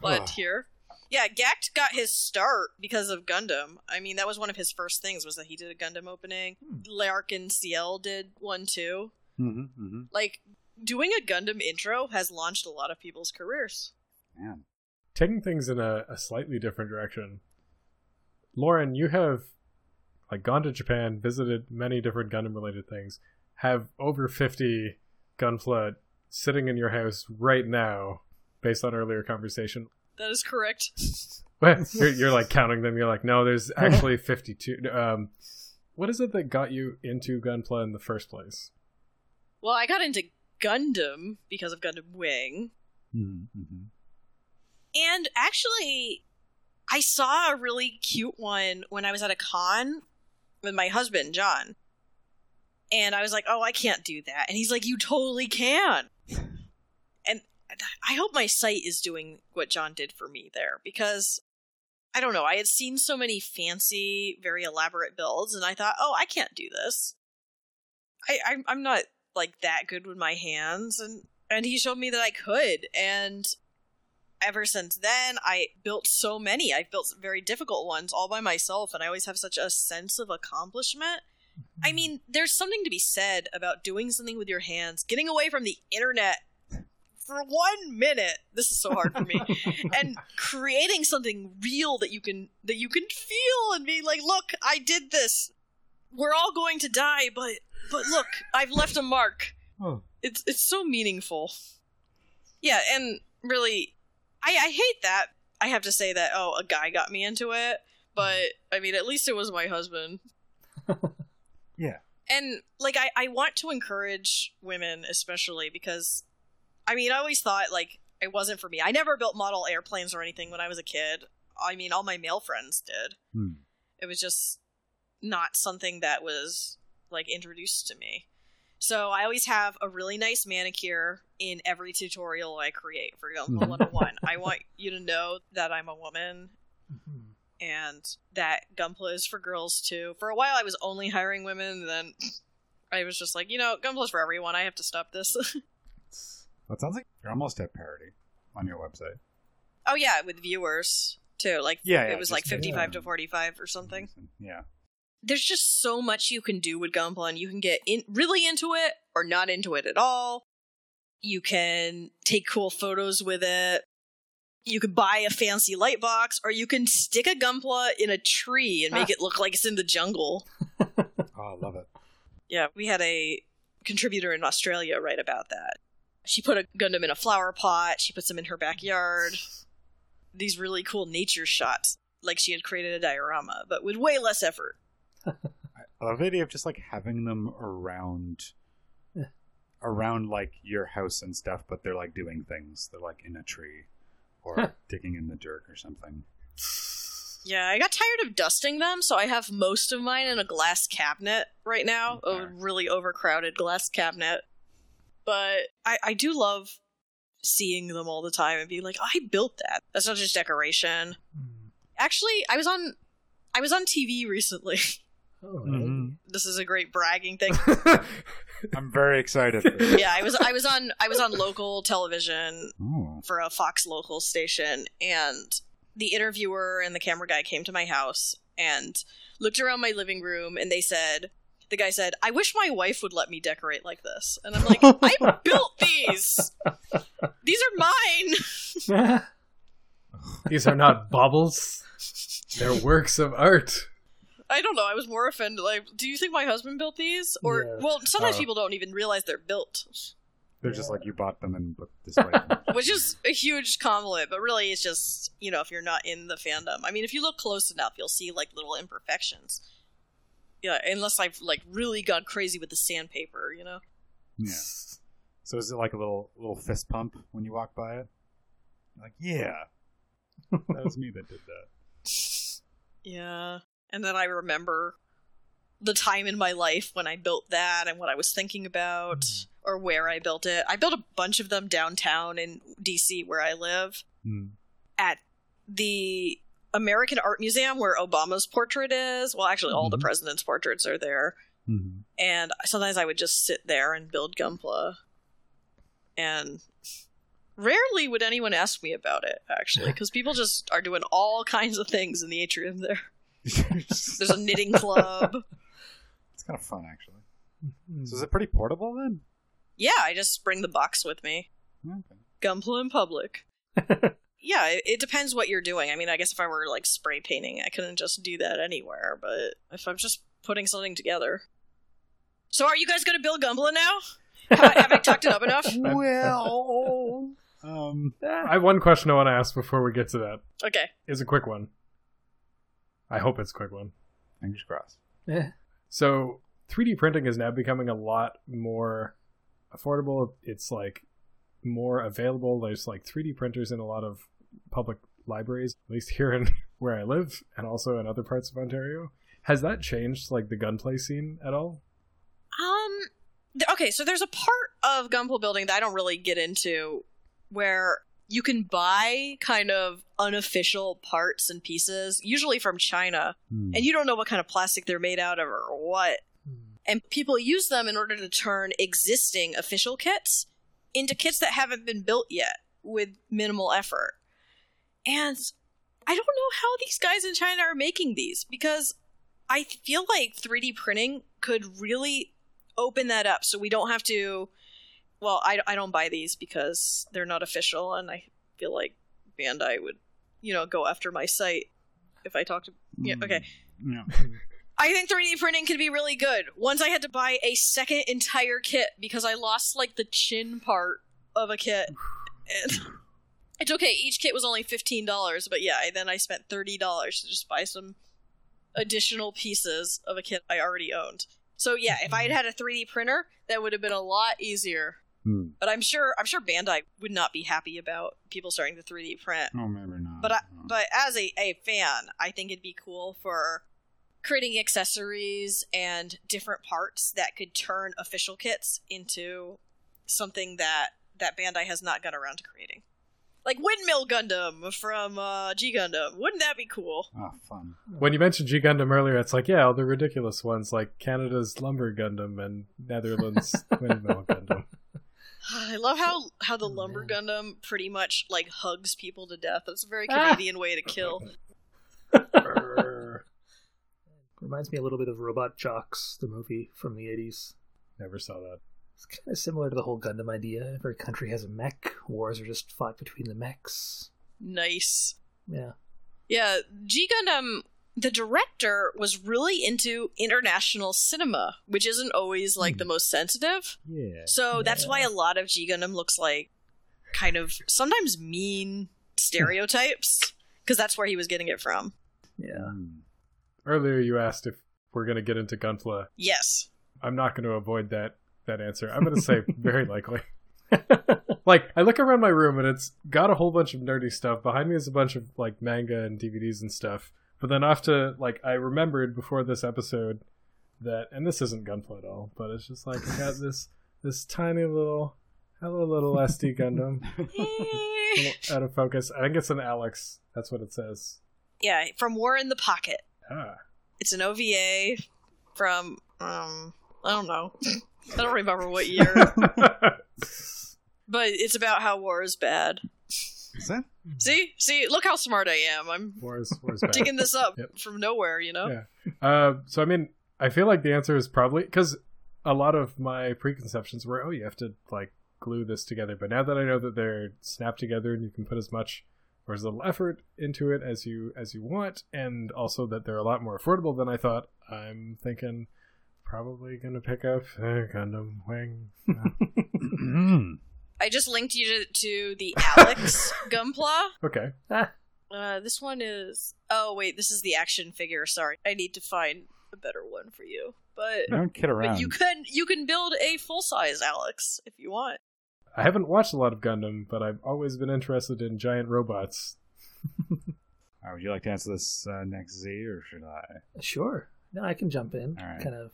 S4: But
S1: Ugh.
S4: here, yeah, Gackt got his start because of Gundam. I mean, that was one of his first things was that he did a Gundam opening. L'Arc-en-Ciel did one too.
S1: Mm-hmm, mm-hmm.
S4: Like doing a Gundam intro has launched a lot of people's careers.
S1: Man.
S2: Taking things in a, a slightly different direction. Lauren, you have like gone to Japan, visited many different Gundam related things, have over 50 Gunpla sitting in your house right now based on earlier conversation.
S4: That is correct.
S2: You're, you're like counting them. You're like, no, there's actually 52. Um, what is it that got you into Gunpla in the first place?
S4: Well, I got into Gundam because of Gundam Wing.
S1: Mm-hmm, mm-hmm.
S4: And actually, I saw a really cute one when I was at a con with my husband, John. And I was like, oh, I can't do that. And he's like, you totally can. and I hope my site is doing what John did for me there because I don't know. I had seen so many fancy, very elaborate builds, and I thought, oh, I can't do this. I, I'm, I'm not like that good with my hands, and and he showed me that I could, and ever since then, I built so many. I've built very difficult ones all by myself, and I always have such a sense of accomplishment. I hmm. mean, there's something to be said about doing something with your hands, getting away from the internet for one minute. This is so hard for me, and creating something real that you can that you can feel and be like, "Look, I did this. We're all going to die, but but look, I've left a mark."
S1: Oh.
S4: It's it's so meaningful. Yeah, and really, I I hate that I have to say that. Oh, a guy got me into it, but I mean, at least it was my husband.
S1: Yeah.
S4: And like, I I want to encourage women, especially because, I mean, I always thought like it wasn't for me. I never built model airplanes or anything when I was a kid. I mean, all my male friends did.
S1: Hmm.
S4: It was just not something that was like introduced to me. So I always have a really nice manicure in every tutorial I create for Gunpla
S1: Mhm.
S4: 101. I want you to know that I'm a woman and that Gunpla is for girls too. For a while I was only hiring women, and then I was just like, you know, Gunpla's for everyone. I have to stop this.
S1: It sounds like you're almost at parity on your website.
S4: oh yeah, with viewers too. Like
S1: Yeah,
S4: it was like 55
S1: um,
S4: to 45 or something.
S1: Yeah.
S4: there's just so much you can do with Gunpla, and you can get in really into it or not into it at all. You can take cool photos with it. You could buy a fancy light box, or you can stick a Gunpla in a tree and make ah. it look like it's in the jungle.
S1: Oh, I love it.
S4: Yeah, we had a contributor in Australia write about that. She put a Gundam in a flower pot. She puts them in her backyard. These really cool nature shots, like she had created a diorama, but with way less effort.
S1: I love the idea of just like having them around,
S3: Yeah.
S1: Around like your house and stuff, but they're like doing things. They're like in a tree or digging in the dirt or something.
S4: Yeah, I got tired of dusting them, so I have most of mine in a glass cabinet right now, a really overcrowded glass cabinet. But I, I do love seeing them all the time and being like, I built that. That's not just decoration. Actually, I was on I was on TV recently.
S2: Oh,
S1: Mhm.
S4: this is a great bragging thing.
S1: I'm very excited.
S4: Yeah, I was I was on I was on local television
S1: Ooh.
S4: for a Fox local station, and the interviewer and the camera guy came to my house and looked around my living room, and they said, the guy said, "I wish my wife would let me decorate like this," and I'm like, "I built these. These are mine."
S2: These are not baubles. They're works of art.
S4: I don't know. I was more offended. Like, do you think my husband built these? Or
S3: Yeah.
S4: well, sometimes
S2: Oh.
S4: people don't even realize they're built,
S1: They're just like you bought them and look this way.
S4: which is a huge compliment. But really, it's just you know, if you're not in the fandom. I mean, if you look close enough, you'll see like little imperfections. Yeah, unless I've like really gone crazy with the sandpaper, you know.
S1: yeah. So is it like a little little fist pump when you walk by it? Like, yeah, that was me that did that.
S4: Yeah. And then I remember the time in my life when I built that and what I was thinking about or where I built it. I built a bunch of them downtown in DC where I live
S1: Hmm.
S4: at the American Art Museum where Obama's portrait is. Well, actually all the
S1: Mhm.
S4: president's portraits are there.
S1: Hmm.
S4: And sometimes I would just sit there and build Gunpla. And rarely would anyone ask me about it actually because people just are doing all kinds of things in the atrium there. There's a knitting club.
S1: it's kind of fun actually. So is it pretty portable then?
S4: Yeah, I just bring the box with me.
S1: Okay.
S4: Gunpla in public. yeah, it, it depends what you're doing. I mean, I guess if I were like spray painting, I couldn't just do that anywhere. But if I'm just putting something together, so are you guys going to build Gunpla now? Have I, have I tucked it up enough?
S1: Well, um,
S2: I have one question I want to ask before we get to that.
S4: Okay.
S2: It's a quick one. I hope it's a quick one.
S1: fingers crossed.
S3: Eh.
S2: So 3D printing is now becoming a lot more affordable. It's like more available. There's like 3D printers in a lot of public libraries, at least here in where I live, and also in other parts of Ontario. Has that changed like the Gunpla scene at all?
S4: Um. th- Okay, so there's a part of Gunpla building that I don't really get into, where you can buy kind of unofficial parts and pieces, usually from China,
S1: Hmm.
S4: and you don't know what kind of plastic they're made out of or what. And people use them in order to turn existing official kits into kits that haven't been built yet with minimal effort. And I don't know how these guys in China are making these because I feel like 3D printing could really open that up so we don't have to. Well, I, I don't buy these because they're not official, and I feel like Bandai would, you know, go after my site if I talked to. Yeah, okay.
S1: Mm, yeah.
S4: I think 3D printing can be really good. Once I had to buy a second entire kit because I lost like the chin part of a kit. And it's okay, each kit was only $15, but yeah, I- then I spent $30 to just buy some additional pieces of a kit I already owned. So yeah, if I had had a 3D printer, that would have been a lot easier.
S1: Hmm.
S4: But I'm sure I'm sure Bandai would not be happy about people starting to 3D print.
S1: Oh, maybe not.
S4: But I,
S1: Oh.
S4: but as a, a fan, I think it'd be cool for creating accessories and different parts that could turn official kits into something that that Bandai has not got around to creating. Like Windmill Gundam from uh, G Gundam. Wouldn't that be cool?
S1: oh, fun.
S2: When you mentioned G Gundam earlier, it's like, yeah, all the ridiculous ones like Canada's Lumber Gundam and Netherlands Windmill Gundam.
S4: I love how how the
S3: Oh,
S4: Lumber. Gundam pretty much like hugs people to death. That's a very
S3: Ah.
S4: Canadian way to kill.
S3: Reminds me a little bit of Robot Jox, the movie from the 80s.
S2: Never saw that.
S3: It's kind of similar to the whole Gundam idea. Every country has a mech. Wars are just fought between the mechs.
S4: Nice.
S3: Yeah.
S4: Yeah, G Gundam, the director was really into international cinema, which isn't always like the most sensitive.
S1: Yeah.
S4: So that's why a lot of G Gundam looks like kind of sometimes mean stereotypes, because that's where he was getting it from.
S3: Yeah.
S1: Hmm.
S2: Earlier, you asked if we're going to get into Gunpla.
S4: Yes.
S2: I'm not going to avoid that that answer. I'm going to say very likely. like I look around my room and it's got a whole bunch of nerdy stuff. Behind me is a bunch of like manga and DVDs and stuff. But then off to like I remembered before this episode that and this isn't Gunpla at all, but it's just like I got this this tiny little hello little SD Gundam out of focus. I think it's an Alex. That's what it says.
S4: yeah, from War in the Pocket.
S2: Ah.
S4: It's an OVA from um I don't know. I don't remember what year, but it's about how war is bad.
S1: Is that?
S4: See? See, look how smart I am. I'm
S2: Wars, wars back.
S4: digging this up
S2: Yep.
S4: from nowhere, you know?
S2: Yeah. Uh, so I mean, I feel like the answer is probably because a lot of my preconceptions were, oh, you have to like glue this together. But now that I know that they're snapped together and you can put as much or as little effort into it as you as you want, and also that they're a lot more affordable than I thought. I'm thinking probably gonna pick up a Gundam Wing.
S4: I just linked you to, to the Alex Gunpla.
S2: okay,
S3: Ah,
S4: Uh, this one is. Oh wait, this is the action figure. Sorry, I need to find a better one for you. But
S1: Don't kid around.
S4: but you can you can build a full size Alex if you want.
S2: I haven't watched a lot of Gundam, but I've always been interested in giant robots.
S1: Uh, would you like to answer this uh, next, Z, or should I?
S3: sure. No, I can jump in.
S1: All right.
S3: Kind of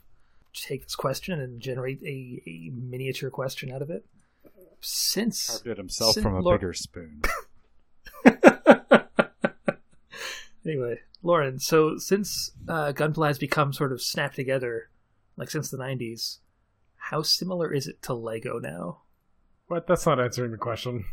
S3: take this question and generate a, a miniature question out of it. Since
S1: Carved it himself
S3: Sin-
S1: from a
S3: Lord-
S1: bigger spoon.
S3: anyway, Lauren, so since uh, Gunpla has become sort of snapped together, like since the '90s, how similar is it to Lego now?
S2: What? That's not answering the question.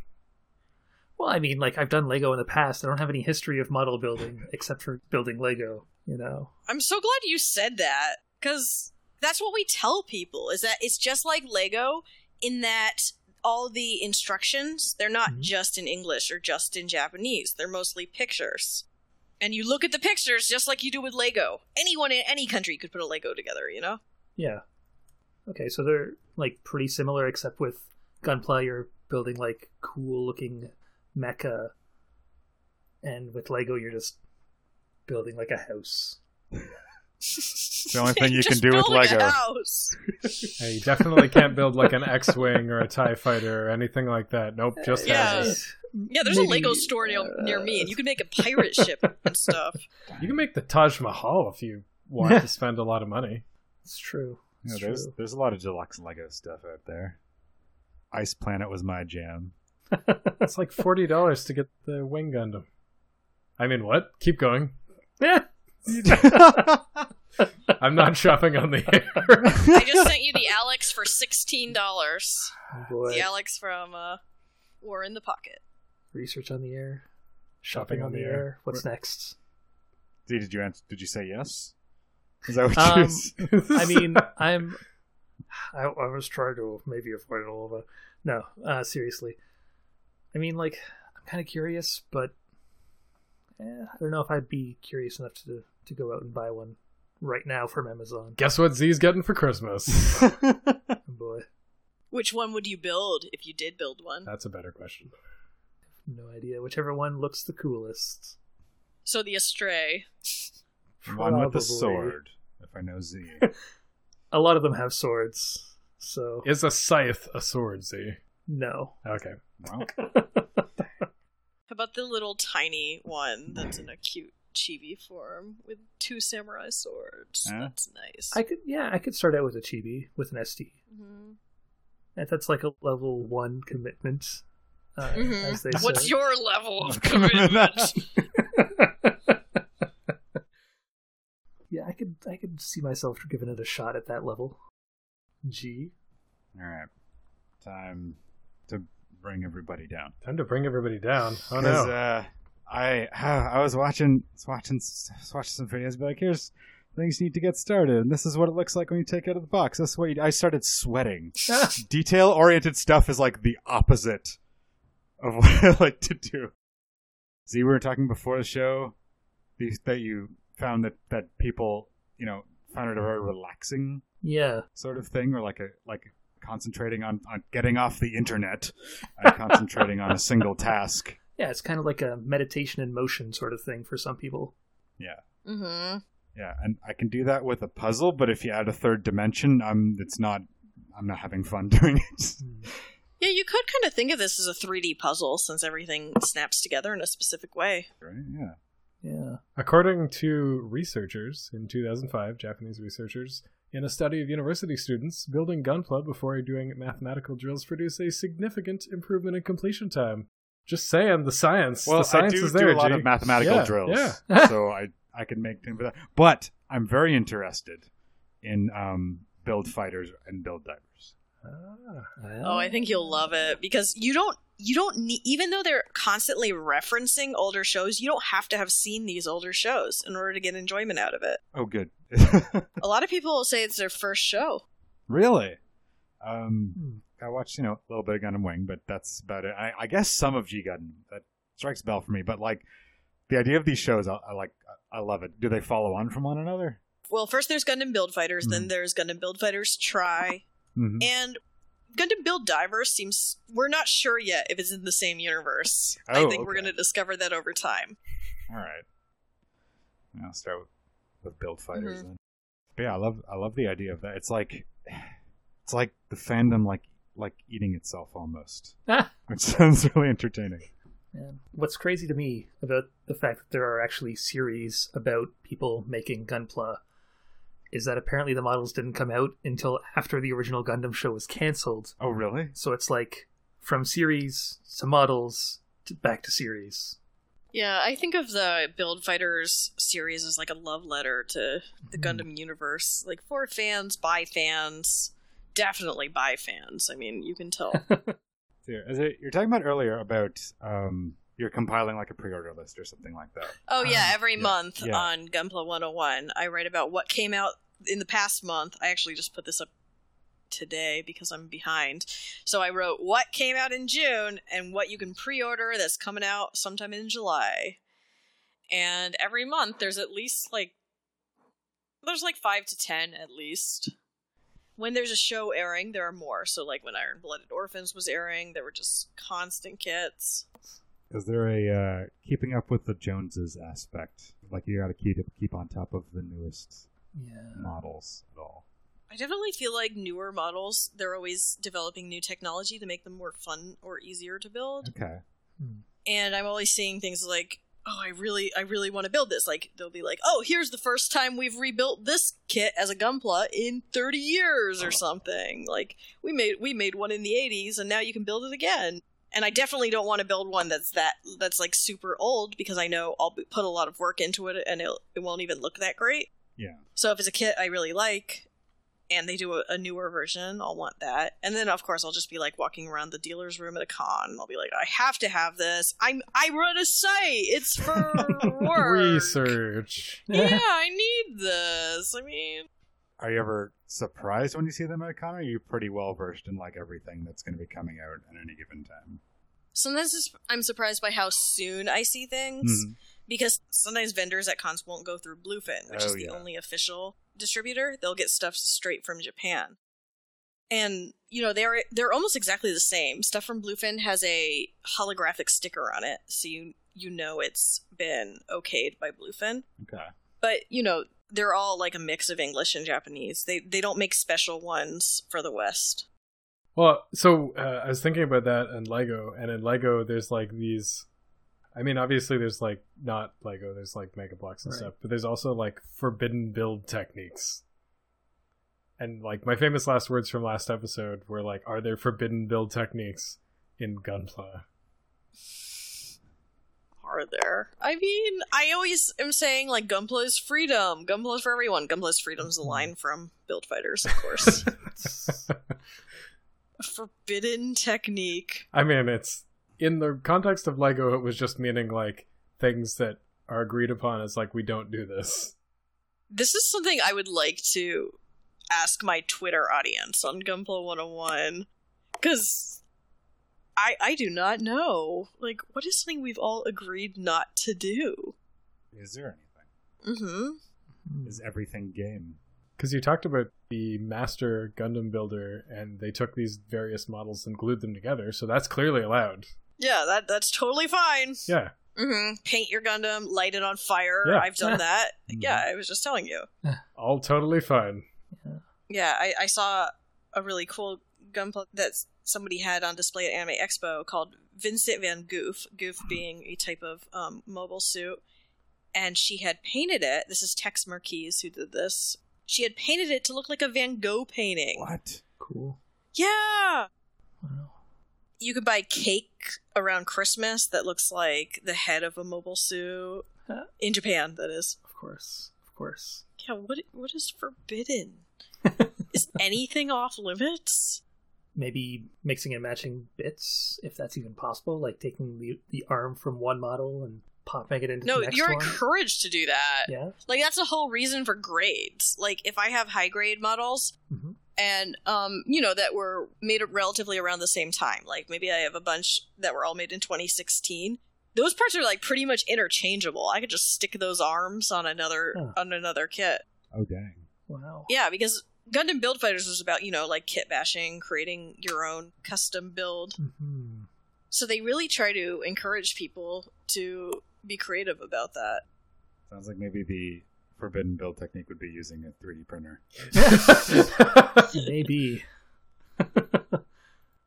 S3: Well, I mean, like I've done Lego in the past. I don't have any history of model building except for building Lego. You know,
S4: I'm so glad you said that because that's what we tell people is that it's just like Lego in that all the instructions they're not
S3: Mhm.
S4: just in English or just in Japanese. They're mostly pictures. And you look at the pictures just like you do with Lego. Anyone in any country could put a Lego together, you know?
S3: yeah. Okay, so they're like pretty similar, except with Gunpla, you're building like cool looking mecha, and with Lego, you're just building like a house.
S1: the only thing you can do with Lego.
S4: house.
S2: Yeah, you definitely can't build like an X-wing or a Tie Fighter or anything like that. Nope, just
S4: Yeah.
S2: houses.
S4: Yeah, there's a Lego store near, near me, and you can make a pirate ship and stuff.
S2: You can make the Taj Mahal if you want to spend a lot of money.
S3: It's true.
S1: You know, there's
S3: true.
S1: there's a lot of deluxe Lego stuff out there. Ice Planet was my jam.
S2: It's like forty dollars to get the Wing Gundam. I mean, what? Keep going.
S3: Yeah.
S2: I'm not shopping on the air.
S4: I just sent you the Alex for $16.
S3: Oh.
S4: The Alex from uh, War in the Pocket.
S3: Research on the air.
S2: Shopping on the air.
S3: What's next?
S1: Z, did you answer, did you say yes? Is that what you?
S3: Um,
S1: s-
S3: I mean, I'm. I, I was trying to maybe avoid it all, but no. Uh, seriously, I mean, like, I'm kind of curious, but eh, I don't know if I'd be curious enough to to go out and buy one right now from Amazon.
S2: Guess what Z's getting for Christmas?
S3: Oh boy,
S4: Which one would you build if you did build one?
S2: That's a better question.
S3: no idea. Whichever one looks the coolest.
S4: So the Astray.
S1: One with the
S3: Probably.
S1: sword. If I know Z.
S3: A lot of them have swords, so
S2: Is a scythe a sword, Z?
S3: no.
S2: Okay.
S1: Well,
S4: How about the little tiny one that's in a cute chibi form with two samurai swords?
S1: Huh?
S4: That's nice.
S3: I could, yeah, I could start out with a chibi with an SD.
S4: Mhm.
S3: If that's like a level one commitment. Uh,
S4: Mhm.
S3: as they
S4: What's
S3: say.
S4: your level of commitment?
S3: yeah, I could I could see myself giving it a shot at that level. G.
S1: all right. Time to bring everybody down.
S2: Time to bring everybody down. Oh
S1: 'Cause,
S2: no.
S1: uh, I I was watching was watching was watching some videos. Be like, here's things you need to get started, and this is what it looks like when you take it out of the box. That's what you, I started sweating. Detail oriented stuff is like the opposite of what I like to do. See, we were talking before the show these- that you found that that people you know found it a very relaxing
S3: yeah.
S1: sort of thing, or like a like concentrating on, on getting off the internet and concentrating on a single task.
S3: Yeah, it's kind of like a meditation in motion sort of thing for some people.
S1: Yeah.
S4: hmm
S1: Yeah, and I can do that with a puzzle, but if you add a third dimension, I'm it's not I'm not having fun doing it.
S4: Yeah, you could kind of think of this as a 3D puzzle since everything snaps together in a specific way.
S1: right? Yeah.
S3: Yeah.
S2: According to researchers in 2005, Japanese researchers, in a study of university students, building Gunpla before doing mathematical drills produce a significant improvement in completion time. Just saying, the science.
S1: Well,
S2: the science
S1: I do
S2: is there.
S1: do a lot
S2: G.
S1: of mathematical
S2: Yeah,
S1: drills,
S2: Yeah.
S1: so I I can make things for that. But I'm very interested in um, build fighters and build divers.
S2: Ah.
S4: Oh, I think you'll love it because you don't you don't need even though they're constantly referencing older shows, you don't have to have seen these older shows in order to get enjoyment out of it.
S1: Oh, good.
S4: A lot of people will say it's their first show.
S1: really? Um,
S3: Hmm.
S1: I watched you know a little bit of Gundam Wing, but that's about it. I, I guess some of G Gundam. That strikes a bell for me. But like the idea of these shows, I, I like. I love it. Do they follow on from one another?
S4: Well, first there's Gundam Build Fighters, then
S1: Mhm.
S4: there's Gundam Build Fighters Try,
S1: Mm-hmm.
S4: and Gundam Build Divers seems we're not sure yet if it's in the same universe.
S1: Oh,
S4: I think we're going to discover that over time.
S1: All right. I'll start with, with build fighters
S4: Mhm.
S1: then. But yeah, I love I love the idea of that. It's like it's like the fandom like like eating itself almost,
S3: Ah,
S1: which sounds really entertaining.
S3: man. What's crazy to me about the fact that there are actually series about people making Gunpla is that apparently the models didn't come out until after the original Gundam show was canceled.
S1: Oh, really?
S3: So it's like from series to models to back to series.
S4: Yeah, I think of the Build Fighters series as like a love letter to the
S3: Mhm.
S4: Gundam universe. Like for fans, by fans, definitely by fans. I mean, you can tell.
S1: As you're talking about earlier about um, you're compiling like a pre-order list or something like that.
S4: Oh yeah, every
S1: Yeah,
S4: month
S1: yeah.
S4: on Gunpla 101, I write about what came out in the past month. I actually just put this up today because I'm behind. So I wrote what came out in June and what you can pre-order that's coming out sometime in July. And every month there's at least like there's like 5 to 10 at least. When there's a show airing, there are more. So like when Iron Blooded Orphans was airing, there were just constant kits.
S1: Is there a uh, keeping up with the Joneses aspect? Like you got to keep keep on top of the newest
S3: Yeah.
S1: models at all?
S4: I definitely feel like newer models, they're always developing new technology to make them more fun or easier to build.
S1: Okay.
S4: And I'm always seeing things like, oh, I really, I really want to build this. Like, they'll be like, oh, here's the first time we've rebuilt this kit as a Gunpla in 30 years or something. Like, we made, we made one in the 80s and now you can build it again. And I definitely don't want to build one that's that, that's like super old because I know I'll put a lot of work into it and it, it won't even look that great.
S1: Yeah.
S4: So if it's a kit I really like, and they do a, a newer version, I'll want that. And then of course I'll just be like walking around the dealer's room at a con. and I'll be like, I have to have this. I'm I run a site. It's for work.
S2: Research.
S4: Yeah, I need this. I mean,
S1: Are you ever surprised when you see them at a con? Or are you pretty well versed in like everything that's going to be coming out at any given time?
S4: sometimes I'm surprised by how soon I see things
S1: Mhm.
S4: Because sometimes vendors at cons won't go through Bluefin, which
S1: Oh,
S4: is the
S1: yeah.
S4: only official distributor. They'll get stuff straight from Japan. And you know they're they're almost exactly the same. Stuff from Bluefin has a holographic sticker on it, so you you know it's been okayed by Bluefin.
S1: Okay.
S4: But you know they're all like a mix of English and Japanese. They they don't make special ones for the West.
S2: Well, so uh, I was thinking about that and Lego, and in Lego, there's like these. I mean, obviously, there's like not Lego, oh, there's like Mega Bloks and
S3: Right.
S2: stuff, but there's also like forbidden build techniques. And like my famous last words from last episode were like, "Are there forbidden build techniques in Gunpla?"
S4: Are there? I mean, I always am saying like Gunpla is freedom. Gunpla is for everyone. Gunpla is freedom is a line mm-hmm. from Build Fighters, of course. Forbidden technique.
S2: I mean, it's in the context of Lego, it was just meaning like things that are agreed upon as like we don't do this.
S4: This is something I would like to ask my Twitter audience on Gunpla 101 because I I do not know. Like, what is something we've all agreed not to do?
S1: Is there anything?
S4: Mm-hmm.
S1: Is everything game?
S2: Because you talked about the master Gundam builder, and they took these various models and glued them together, so that's clearly allowed.
S4: Yeah, that that's totally fine.
S2: Yeah.
S4: Mm-hmm. Paint your Gundam, light it on fire.
S2: Yeah.
S4: I've done that.
S1: Mhm.
S4: Yeah, I was just telling you.
S2: All totally fine.
S4: Yeah, I, I saw a really cool gunpla that somebody had on display at Anime Expo called Vincent Van Gouf, Gouf being a type of um, mobile suit. And she had painted it. This is Tex Marquise who did this. She had painted it to look like a Van Gogh painting.
S1: What?
S3: Cool.
S4: Yeah!
S3: Wow.
S4: You could buy cake around Christmas that looks like the head of a mobile suit. In Japan, that is.
S3: Of course. Of course.
S4: Yeah, what what is forbidden? is anything off limits?
S3: Maybe mixing and matching bits, if that's even possible, like taking the the arm from one model and popping it into
S4: No,
S3: the next
S4: you're
S3: one.
S4: encouraged to do that.
S3: Yeah.
S4: Like that's the whole reason for grades. Like if I have high grade models
S3: hmm
S4: and um you know that were made relatively around the same time. Like maybe I have a bunch that were all made in 2016. those parts are like pretty much interchangeable. I could just stick those arms on another
S3: Huh.
S4: on another kit.
S1: Oh dang.
S3: Wow.
S4: Yeah, because Gundam Build Fighters was about, you know, like kit bashing, creating your own custom build.
S3: hmm
S4: So they really try to encourage people to be creative about that.
S1: Sounds like maybe the forbidden build technique would be using a 3D printer.
S3: Maybe.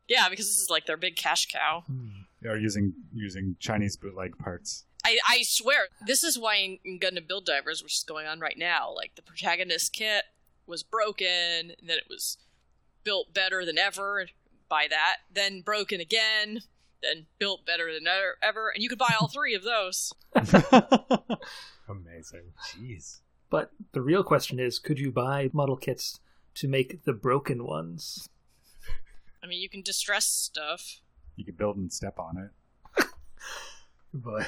S4: Yeah, because this is like their big cash cow.
S3: Hmm.
S1: Or using using Chinese bootleg parts.
S4: I, I swear, this is why in, in Gundam Build Divers, which is going on right now, like the protagonist kit was broken, and then it was built better than ever by that, then broken again, then built better than ever, ever and you could buy all three of those.
S2: Amazing.
S1: Jeez.
S3: But the real question is could you buy model kits to make the broken ones?
S4: I mean, you can distress stuff.
S1: You could build and step on it.
S3: But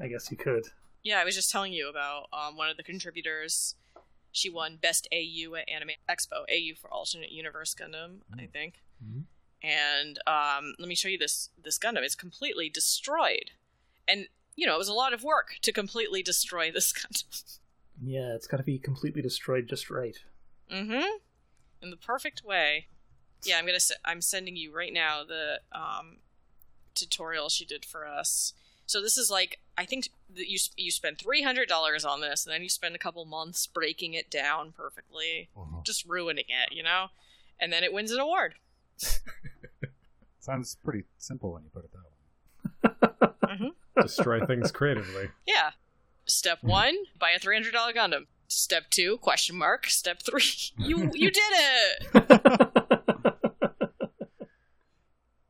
S3: I guess you could.
S4: Yeah, I was just telling you about um, one of the contributors. She won Best AU at Anime Expo. AU for Alternate Universe Gundam, I think.
S3: Mhm.
S4: And um, let me show you this this Gundam. It's completely destroyed, and you know it was a lot of work to completely destroy this Gundam.
S3: Yeah, it's got to be completely destroyed just right.
S4: mm-hmm. In the perfect way. Yeah, I'm gonna. Se- I'm sending you right now the um, tutorial she did for us. So this is like I think that you you spend three hundred dollars on this, and then you spend a couple months breaking it down perfectly, just ruining it, you know, and then it wins an award.
S1: Sounds pretty simple when you put it that way.
S2: Destroy things creatively.
S4: Yeah. Step one: buy a three hundred dollar Gundam. Step two: question mark. Step three: you you did it.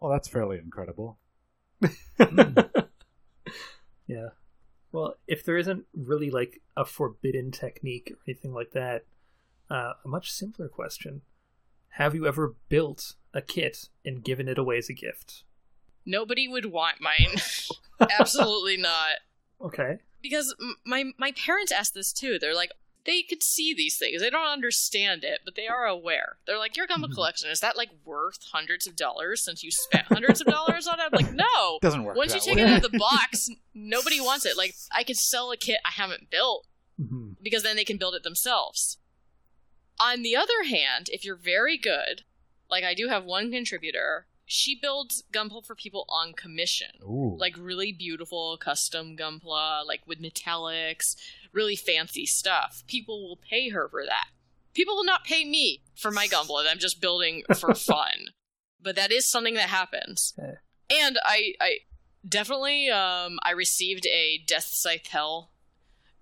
S1: Well, that's fairly incredible.
S3: Yeah. Well, if there isn't really like a forbidden technique or anything like that, uh, a much simpler question: Have you ever built a kit and given it away as a gift?
S4: Nobody would want mine. Absolutely not.
S3: Okay.
S4: because my my parents asked this too. They're like, they could see these things. They don't understand it, but they are aware. They're like, your Gundam collection is that like worth hundreds of dollars since you spent hundreds of dollars on it? I'm like, no.
S1: Doesn't work.
S4: Once you take
S1: way.
S4: it out of the box, nobody wants it. Like, I could sell a kit I haven't built
S3: hmm
S4: because then they can build it themselves. On the other hand, if you're very good, like I do have one contributor, she builds Gunpla for people on commission
S1: Ooh.
S4: like really beautiful custom gunpla, like with metallics, really fancy stuff. People will pay her for that. People will not pay me for my gunpla that I'm just building for fun. But that is something that happens.
S3: Okay.
S4: And I, I definitely, um, I received a Death Scythe Hell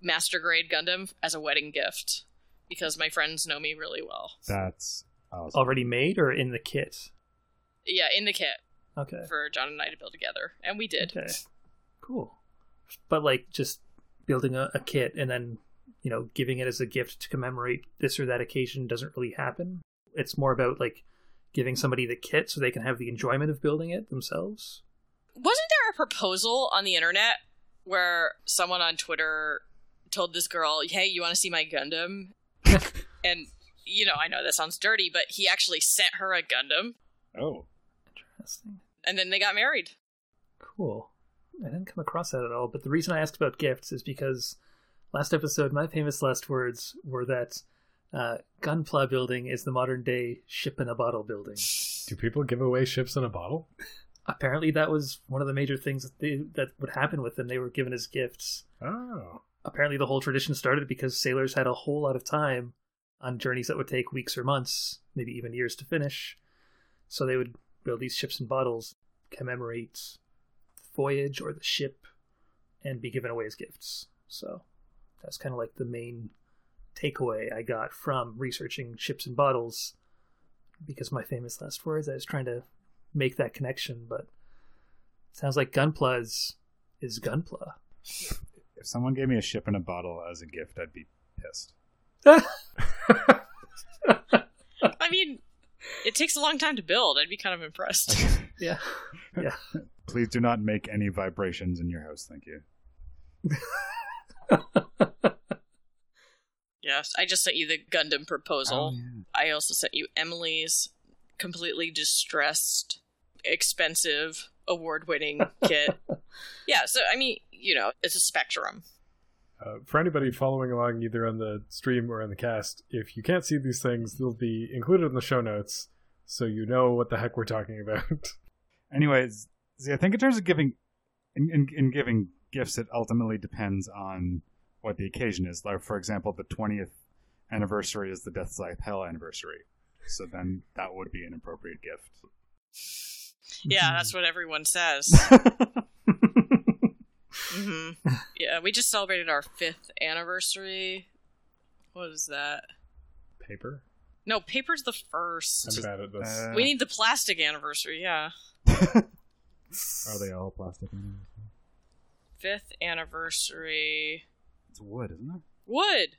S4: Master Grade Gundam as a wedding gift because my friends know me really well.
S1: That's awesome.
S3: Already made or in the kit?
S4: Yeah, in the kit
S3: Okay.
S4: for John and I to build together, and we did.
S3: Okay. Cool. But like just building a, a kit and then, you know, giving it as a gift to commemorate this or that occasion doesn't really happen. It's more about like giving somebody the kit so they can have the enjoyment of building it themselves.
S4: wasn't there a proposal on the internet where someone on Twitter told this girl, "Hey, you want to see my Gundam?" and you know, I know that sounds dirty, but he actually sent her a Gundam,
S1: Oh.
S3: Interesting.
S4: and then they got married.
S3: Cool. I didn't come across that at all, but the reason I asked about gifts is because last episode, my famous last words were that uh, gunpla building is the modern day ship in a bottle building.
S2: Do people give away ships in a bottle?
S3: Apparently, that was one of the major things that they, that would happen with them. They were given as gifts.
S2: Oh.
S3: Apparently, the whole tradition started because sailors had a whole lot of time on journeys that would take weeks or months, maybe even years to finish. So they would build these ships and bottles, commemorate the voyage or the ship, and be given away as gifts. So that's kind of like the main takeaway I got from researching ships and bottles. Because my famous last words, I was trying to make that connection, but sounds like Gunpla is, is Gunpla.
S1: If someone gave me a ship in a bottle as a gift, I'd be pissed.
S4: I mean, it takes a long time to build. I'd be kind of impressed.
S3: yeah. Yeah.
S1: Please do not make any vibrations in your house, thank you.
S4: yes, I just sent you the Gundam proposal.
S1: Oh, yeah.
S4: I also sent you Emily's completely distressed, expensive, award-winning kit. Yeah, so I mean, you know, it's a spectrum.
S2: Uh, for anybody following along either on the stream or on the cast, if you can't see these things, they'll be included in the show notes so you know what the heck we're talking about.
S1: Anyways, see, I think in terms of giving, in, in, in giving gifts, it ultimately depends on what the occasion is. Like, for example, the 20th anniversary is the Death Scythe Hell anniversary. So then that would be an appropriate gift.
S4: Yeah, that's what everyone says. hmm Yeah, we just celebrated our fifth anniversary. What is that?
S2: Paper?
S4: No, paper's the first.
S2: I'm bad at this.
S1: Uh,
S4: we need the plastic anniversary, yeah.
S1: Are they all plastic?
S4: Fifth anniversary.
S1: It's wood, isn't it?
S4: Wood!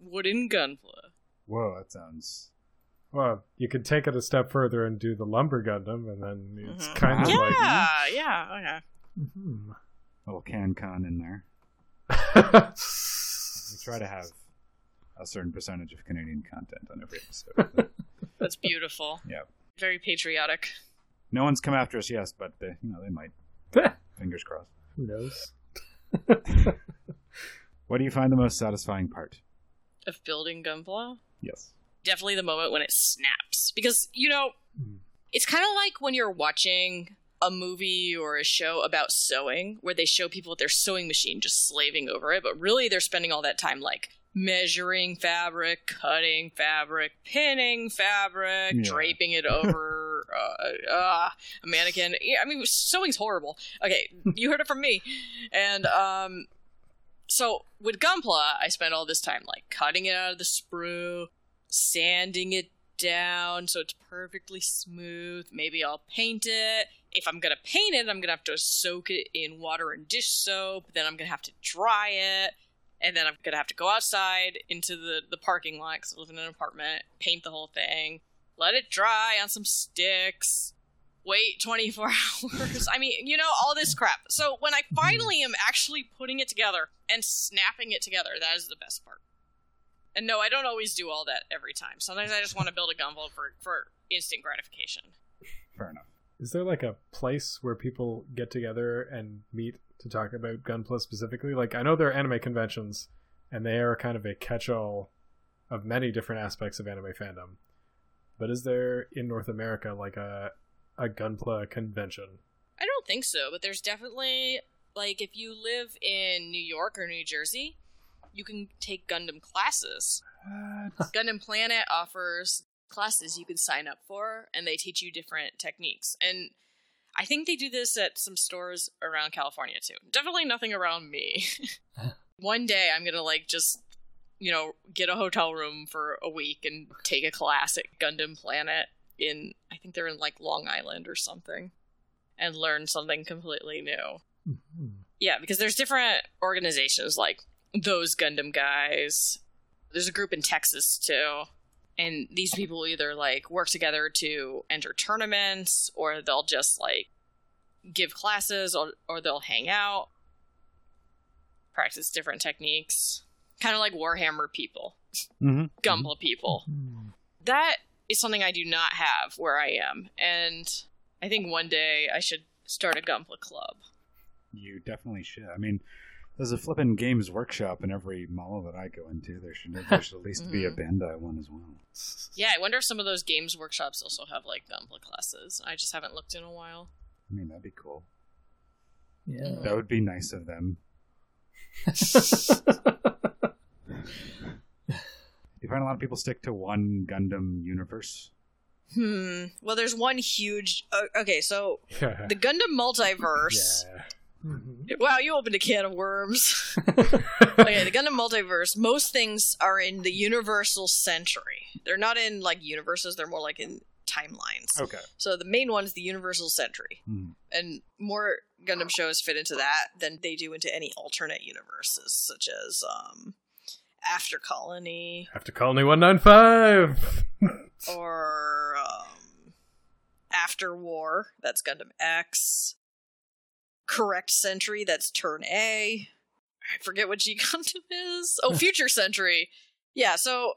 S4: Wooden gunpla.
S1: Whoa, that sounds.
S2: well, you could take it a step further and do the Lumber Gundam, and then it's
S4: Mhm.
S2: kind of
S4: Yeah,
S2: like.
S4: yeah, yeah, okay.
S2: Mhm.
S1: Little can con in there. We try to have a certain percentage of Canadian content on every episode.
S4: That's beautiful.
S1: yeah.
S4: Very patriotic.
S1: No one's come after us, yes, but they, you know they might. Fingers crossed.
S2: Who knows?
S1: What do you find the most satisfying part?
S4: Of building gunpla?
S1: Yes.
S4: Definitely the moment when it snaps. Because, you know,
S2: Mhm.
S4: it's kind of like when you're watching a movie or a show about sewing where they show people with their sewing machine just slaving over it, but really they're spending all that time like measuring fabric, cutting fabric, pinning fabric,
S1: Yeah.
S4: draping it over uh, uh, a mannequin. Yeah, I mean, sewing's horrible. Okay, you heard it from me. And um, so with Gunpla, I spent all this time like cutting it out of the sprue, sanding it down so it's perfectly smooth. Maybe I'll paint it. If I'm gonna paint it, I'm gonna have to soak it in water and dish soap. Then I'm gonna have to dry it, and then I'm gonna have to go outside into the the parking lot because I live in an apartment. Paint the whole thing, let it dry on some sticks. Wait 24 hours. I mean, you know, all this crap. So when I finally am actually putting it together and snapping it together, that is the best part. And no, I don't always do all that every time. Sometimes I just want to build a Gunpla for for instant gratification.
S1: Fair enough.
S2: Is there like a place where people get together and meet to talk about Gunpla specifically? Like, I know there are anime conventions, and they are kind of a catch all of many different aspects of anime fandom. But is there in North America like a a Gunpla convention?
S4: I don't think so, but there's definitely like if you live in New York or New Jersey, you can take Gundam classes. Gundam Planet offers classes you can sign up for, and they teach you different techniques. And I think they do this at some stores around California too. Definitely nothing around me. One day I'm gonna like just you know get a hotel room for a week and take a class at Gundam Planet in I think they're in like Long Island or something, and learn something completely new. Mm-hmm. Yeah, because there's different organizations like those Gundam guys. There's a group in Texas too. And these people either like work together to enter tournaments or they'll just like give classes or or they'll hang out, practice different techniques. Kind of like Warhammer people,
S1: Mm-hmm.
S4: Gunpla people. That is something I do not have where I am. And I think one day I should start a Gunpla club.
S1: You definitely should. I mean, there's a flipping games workshop in every mall that I go into. There should, there should at least be a Bandai one as well.
S4: Yeah, I wonder if some of those games workshops also have like Gunpla classes. I just haven't looked in a while.
S1: I mean, that'd be cool.
S3: Yeah.
S1: That would be nice of them. You find a lot of people stick to one Gundam universe.
S4: Hmm. Well, there's one huge. Uh, okay, so the Gundam multiverse.
S2: yeah.
S4: Wow, you opened a can of worms. okay, the Gundam multiverse. Most things are in the Universal Century. They're not in like universes. They're more like in timelines.
S1: Okay.
S4: So the main one is the Universal Century,
S1: Hmm.
S4: and more Gundam shows fit into that than they do into any alternate universes, such as um, After Colony
S2: After Colony 195.
S4: or um, After War. That's Gundam X. Correct Century. That's Turn A. I forget what G Gundam is. Oh, Future Century. Yeah. So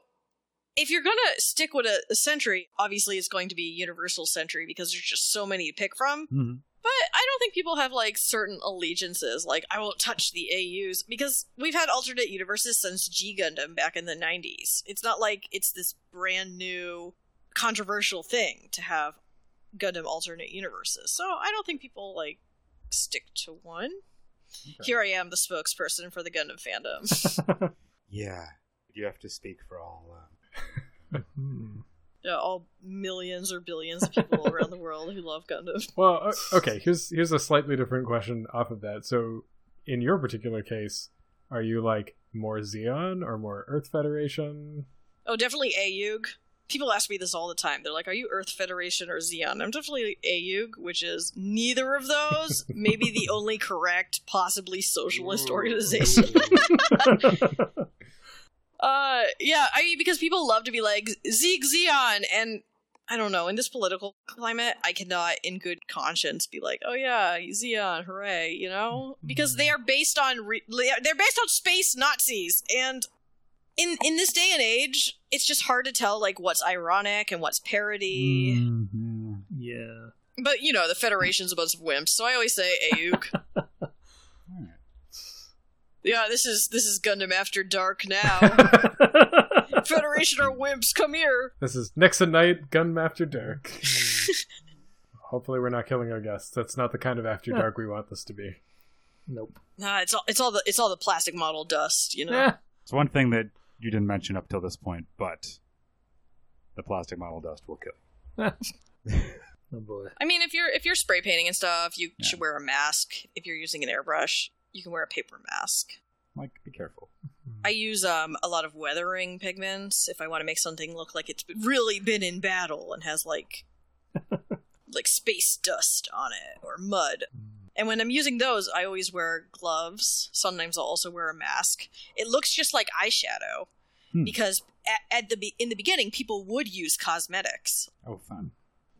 S4: if you're gonna stick with a, a century, obviously it's going to be Universal Century because there's just so many to pick from.
S1: hmm
S4: But I don't think people have like certain allegiances, like I won't touch the AUs because we've had alternate universes since G Gundam back in the 90s. It's not like it's this brand new controversial thing to have Gundam alternate universes. So I don't think people like stick to one. Here I am, the spokesperson for the Gundam fandom.
S1: Yeah. You have to speak for all. Uh...
S2: Hmm.
S4: yeah, all millions or billions of people around the world who love Gundam.
S2: Well, okay. Here's here's a slightly different question off of that. So, in your particular case, are you like more Zeon or more Earth Federation?
S4: Oh, definitely AEUG. People ask me this all the time. They're like, "Are you Earth Federation or Zeon?" I'm definitely AEUG, which is neither of those. Maybe the only correct, possibly socialist organization. Uh, yeah, I mean, because people love to be like Sieg Zeon, and I don't know. In this political climate, I cannot, in good conscience, be like, "Oh yeah, Zeon, hooray!" You know, because they are based on re- they're based on space Nazis, and in in this day and age, it's just hard to tell like what's ironic and what's parody.
S1: Mhm.
S3: Yeah.
S4: But you know, the Federation's a bunch of wimps, so I always say AEUG.
S1: Alright.
S4: yeah, this is this is Gundam After Dark now. Federation are wimps. Come here.
S2: this is Nixon Night, Gun After Dark. Hopefully, we're not killing our guests. That's not the kind of After Dark we want this to be.
S3: Nope.
S4: Nah, it's all it's all the it's all the plastic model dust, you know.
S3: Yeah.
S1: It's one thing that you didn't mention up till this point, but the plastic model dust will kill.
S3: Oh boy.
S4: I mean, if you're if you're spray painting and stuff, you
S1: Yeah.
S4: should wear a mask. If you're using an airbrush, you can wear a paper mask.
S1: Like, be careful.
S4: I use um a lot of weathering pigments if I want to make something look like it's really been in battle and has like like space dust on it or mud. And when I'm using those, I always wear gloves. Sometimes I'll also wear a mask. It looks just like eyeshadow
S1: Hmm.
S4: because at, at the be- in the beginning, people would use cosmetics.
S1: Oh, fun.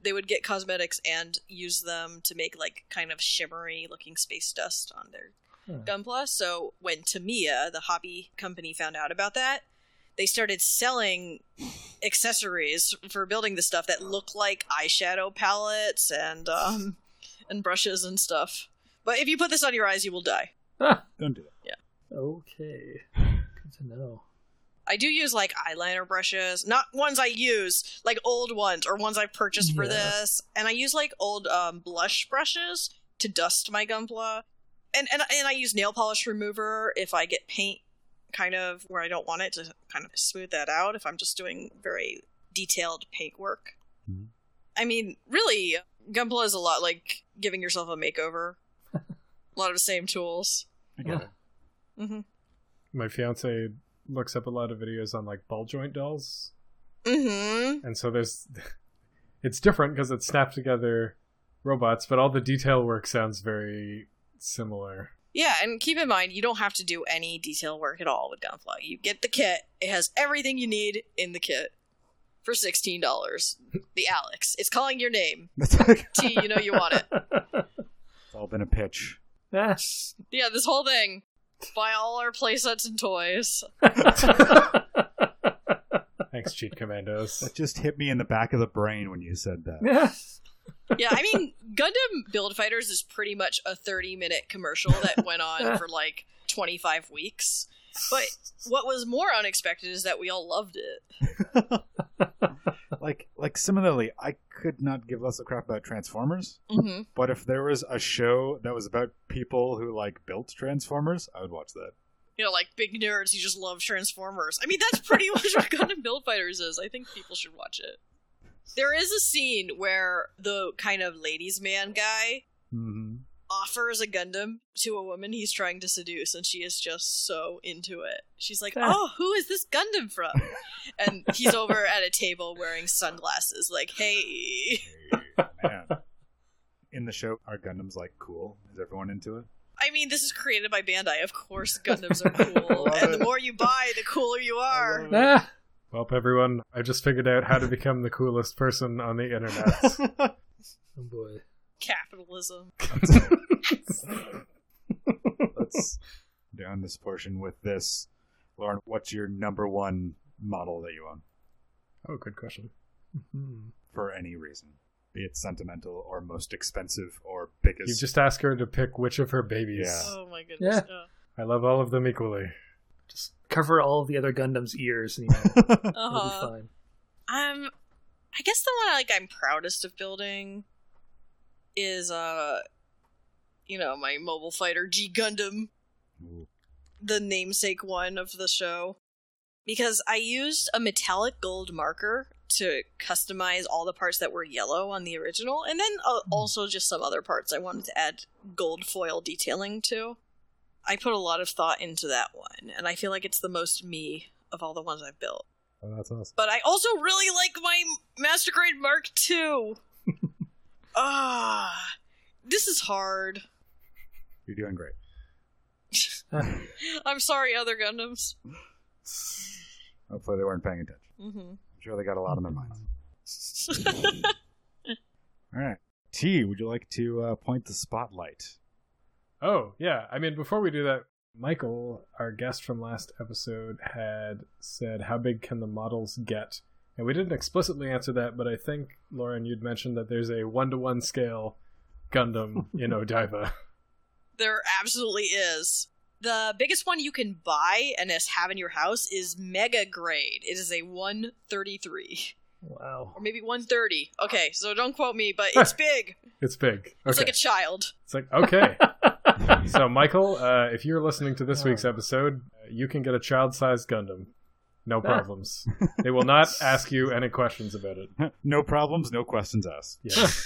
S4: They would get cosmetics and use them to make like kind of shimmery looking space dust on their
S3: Huh.
S4: Gunpla. So when Tamiya, the hobby company, found out about that, they started selling accessories for building the stuff that look like eyeshadow palettes and um, and brushes and stuff. But if you put this on your eyes, you will die.
S3: Ah,
S1: Don't do that. Yeah.
S3: Okay. Good to know.
S4: I do use like eyeliner brushes, not ones I use, like old ones or ones I've purchased for
S3: Yeah.
S4: this. And I use like old um, blush brushes to dust my Gunpla. And, and and I use nail polish remover if I get paint kind of where I don't want it to kind of smooth that out if I'm just doing very detailed paint work.
S1: Mhm.
S4: I mean, really, Gunpla is a lot like giving yourself a makeover. A lot of the same tools.
S1: I get
S3: Yeah.
S1: it.
S4: hmm
S2: My fiance looks up a lot of videos on like ball joint dolls,
S4: hmm
S2: and so there's it's different because it's snapped together robots, but all the detail work sounds very similar.
S4: Yeah, and keep in mind, you don't have to do any detail work at all with Gunpla. You get the kit; it has everything you need in the kit for sixteen dollars. The Alex, it's calling your name.
S1: That's
S4: T, you know you want it.
S1: it's all been a pitch.
S3: Ah.
S4: Yeah, this whole thing. Buy all our playsets and toys.
S2: Thanks, cheat commandos.
S1: That just hit me in the back of the brain when you said that.
S3: Yeah.
S4: Yeah, I mean, Gundam Build Fighters is pretty much a thirty-minute commercial that went on for like twenty-five weeks. But what was more unexpected is that we all loved it.
S1: like, like similarly, I could not give less a crap about Transformers.
S4: Mm-hmm.
S1: But if there was a show that was about people who like built Transformers, I would watch that.
S4: you know, like big nerds who just love Transformers. I mean, that's pretty much what Gundam Build Fighters is. I think people should watch it. There is a scene where the kind of ladies' man guy
S1: Mm-hmm.
S4: Offers a Gundam to a woman he's trying to seduce, and she is just so into it. She's like. "Oh, who is this Gundam from?" And he's over at a table wearing sunglasses, like, "Hey."
S1: Man. In the show, are Gundams like cool? Is everyone into it?
S4: I mean, this is created by Bandai. Of course, Gundams are cool, and
S1: it.
S4: the more you buy, the cooler you are.
S3: Ah.
S2: Well, everyone, I just figured out how to become the coolest person on the internet.
S3: Oh boy.
S4: Capitalism.
S1: Let's down this portion with this. Lauren, what's your number one model that you own
S2: oh, good question.
S3: Mhm.
S1: for any reason? be it sentimental or most expensive or biggest.
S2: You just ask her to pick which of her babies.
S1: Yeah.
S4: Oh my goodness.
S3: Yeah.
S2: I love all of them equally.
S3: Just cover all of the other Gundam's ears, and you know,
S4: Uh
S3: it'll be
S4: huh.
S3: fine.
S4: Um, I guess the one like I'm proudest of building is uh, you know, my mobile fighter G Gundam,
S1: Ooh.
S4: the namesake one of the show, because I used a metallic gold marker to customize all the parts that were yellow on the original, and then uh, also just some other parts I wanted to add gold foil detailing to. I put a lot of thought into that one, and I feel like it's the most me of all the ones I've built
S2: Oh, that's awesome.
S4: but I also really like my Master Grade Mark II. Ah, this is hard.
S1: You're doing great.
S4: I'm sorry, other Gundams.
S1: Hopefully they weren't paying attention.
S4: Mm-hmm.
S1: I'm sure they got a lot on their minds. All right. T, would you like to uh, point the spotlight?
S2: Oh, yeah. I mean, before we do that, Michael, our guest from last episode, had said, How big can the models get? And we didn't explicitly answer that, but I think, Lauren, you'd mentioned that there's a one to one scale Gundam in Odaiba.
S4: there absolutely is. The biggest one you can buy and have in your house is Mega Grade. It is a 133.
S3: Wow.
S4: Or maybe 130. Okay, so don't quote me, but it's big.
S2: It's big.
S4: It's like a child.
S2: It's like, okay. so, Michael, uh, if you're listening to this week's episode, uh, you can get a child sized Gundam. No problems. they will not ask you any questions about it.
S1: no problems, no questions asked.
S2: Yeah.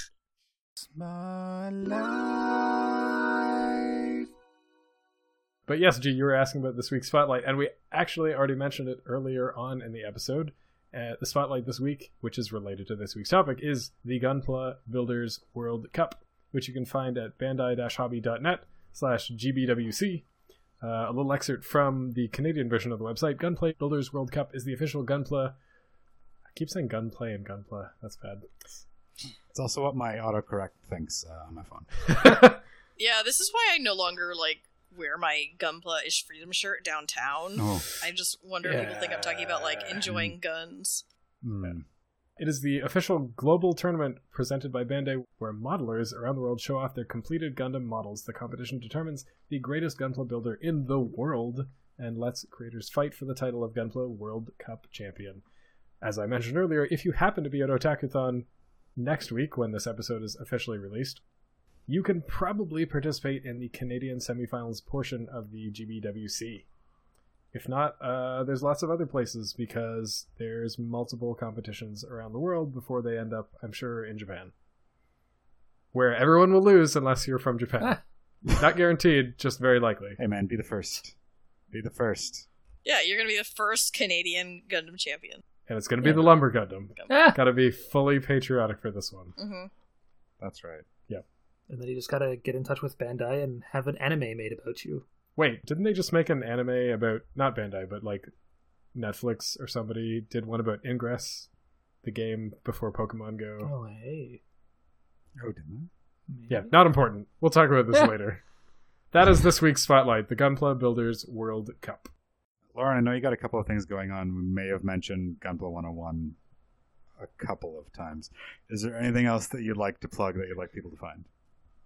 S2: But yes, G, you were asking about this week's spotlight, and we actually already mentioned it earlier on in the episode. Uh, the spotlight this week, which is related to this week's topic, is the Gunpla Builders World Cup, which you can find at bandai-hobby.net slash gbwc. Uh, a little excerpt from the Canadian version of the website. Gunplay Builders World Cup is the official Gunpla. I keep saying Gunplay and Gunpla. That's bad.
S1: It's also what my autocorrect thinks uh, on my phone.
S4: Yeah, this is why I no longer like wear my Gunpla ish freedom shirt downtown.
S1: Oh.
S4: I just wonder if people think I'm talking about like enjoying guns.
S1: Hmm.
S2: It is the official global tournament presented by Bandai where modelers around the world show off their completed Gundam models. The competition determines the greatest Gunpla builder in the world and lets creators fight for the title of Gunpla World Cup champion. As I mentioned earlier, if you happen to be at Otakuthon next week when this episode is officially released, you can probably participate in the Canadian semifinals portion of the GBWC. If not, uh, there's lots of other places because there's multiple competitions around the world before they end up, I'm sure, in Japan. Where everyone will lose unless you're from Japan. not guaranteed, just very likely.
S1: Hey man, be the first. Be the first.
S4: Yeah, you're gonna be the first Canadian Gundam champion.
S2: And it's going to be the Lumber Gundam.
S3: Ah!
S2: Gotta be fully patriotic for this one.
S4: hmm
S1: That's right. Yep.
S3: And then you just gotta get in touch with Bandai and have an anime made about you.
S2: Wait, didn't they just make an anime about, not Bandai, but like Netflix or somebody did one about Ingress, the game before Pokemon Go?
S3: Oh, hey.
S1: Oh, didn't
S2: Yeah, not important. We'll talk about this later. That is this week's spotlight, the Gunpla Builders World Cup.
S1: Lauren, I know you got a couple of things going on. We may have mentioned Gunpla 101 a couple of times. Is there anything else that you'd like to plug that you'd like people to find?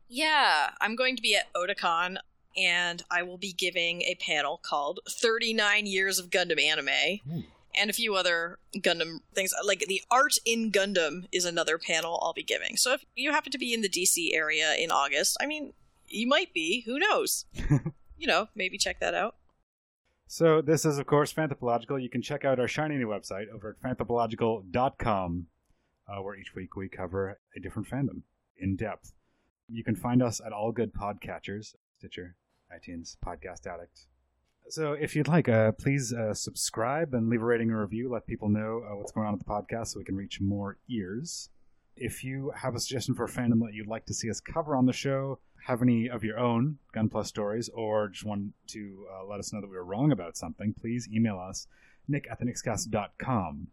S4: Yeah, I'm going to be at Otakon, and I will be giving a panel called 39 Years of Gundam Anime.
S1: Ooh.
S4: And a few other Gundam things. Like the art in Gundam is another panel I'll be giving. So if you happen to be in the DC area in August, I mean, you might be. Who knows? you know, maybe check that out.
S1: So this is, of course, Fanthropological. You can check out our shiny new website over at fanthropological.com, uh, where each week we cover a different fandom in depth. You can find us at all good podcatchers, Stitcher, iTunes, Podcast Addict. So if you'd like, uh, please uh, subscribe and leave a rating and review. Let people know uh, what's going on with the podcast so we can reach more ears. If you have a suggestion for a fandom that you'd like to see us cover on the show, have any of your own Gunpla stories, or just want to uh, let us know that we were wrong about something, please email us, nick at thenixcast.com.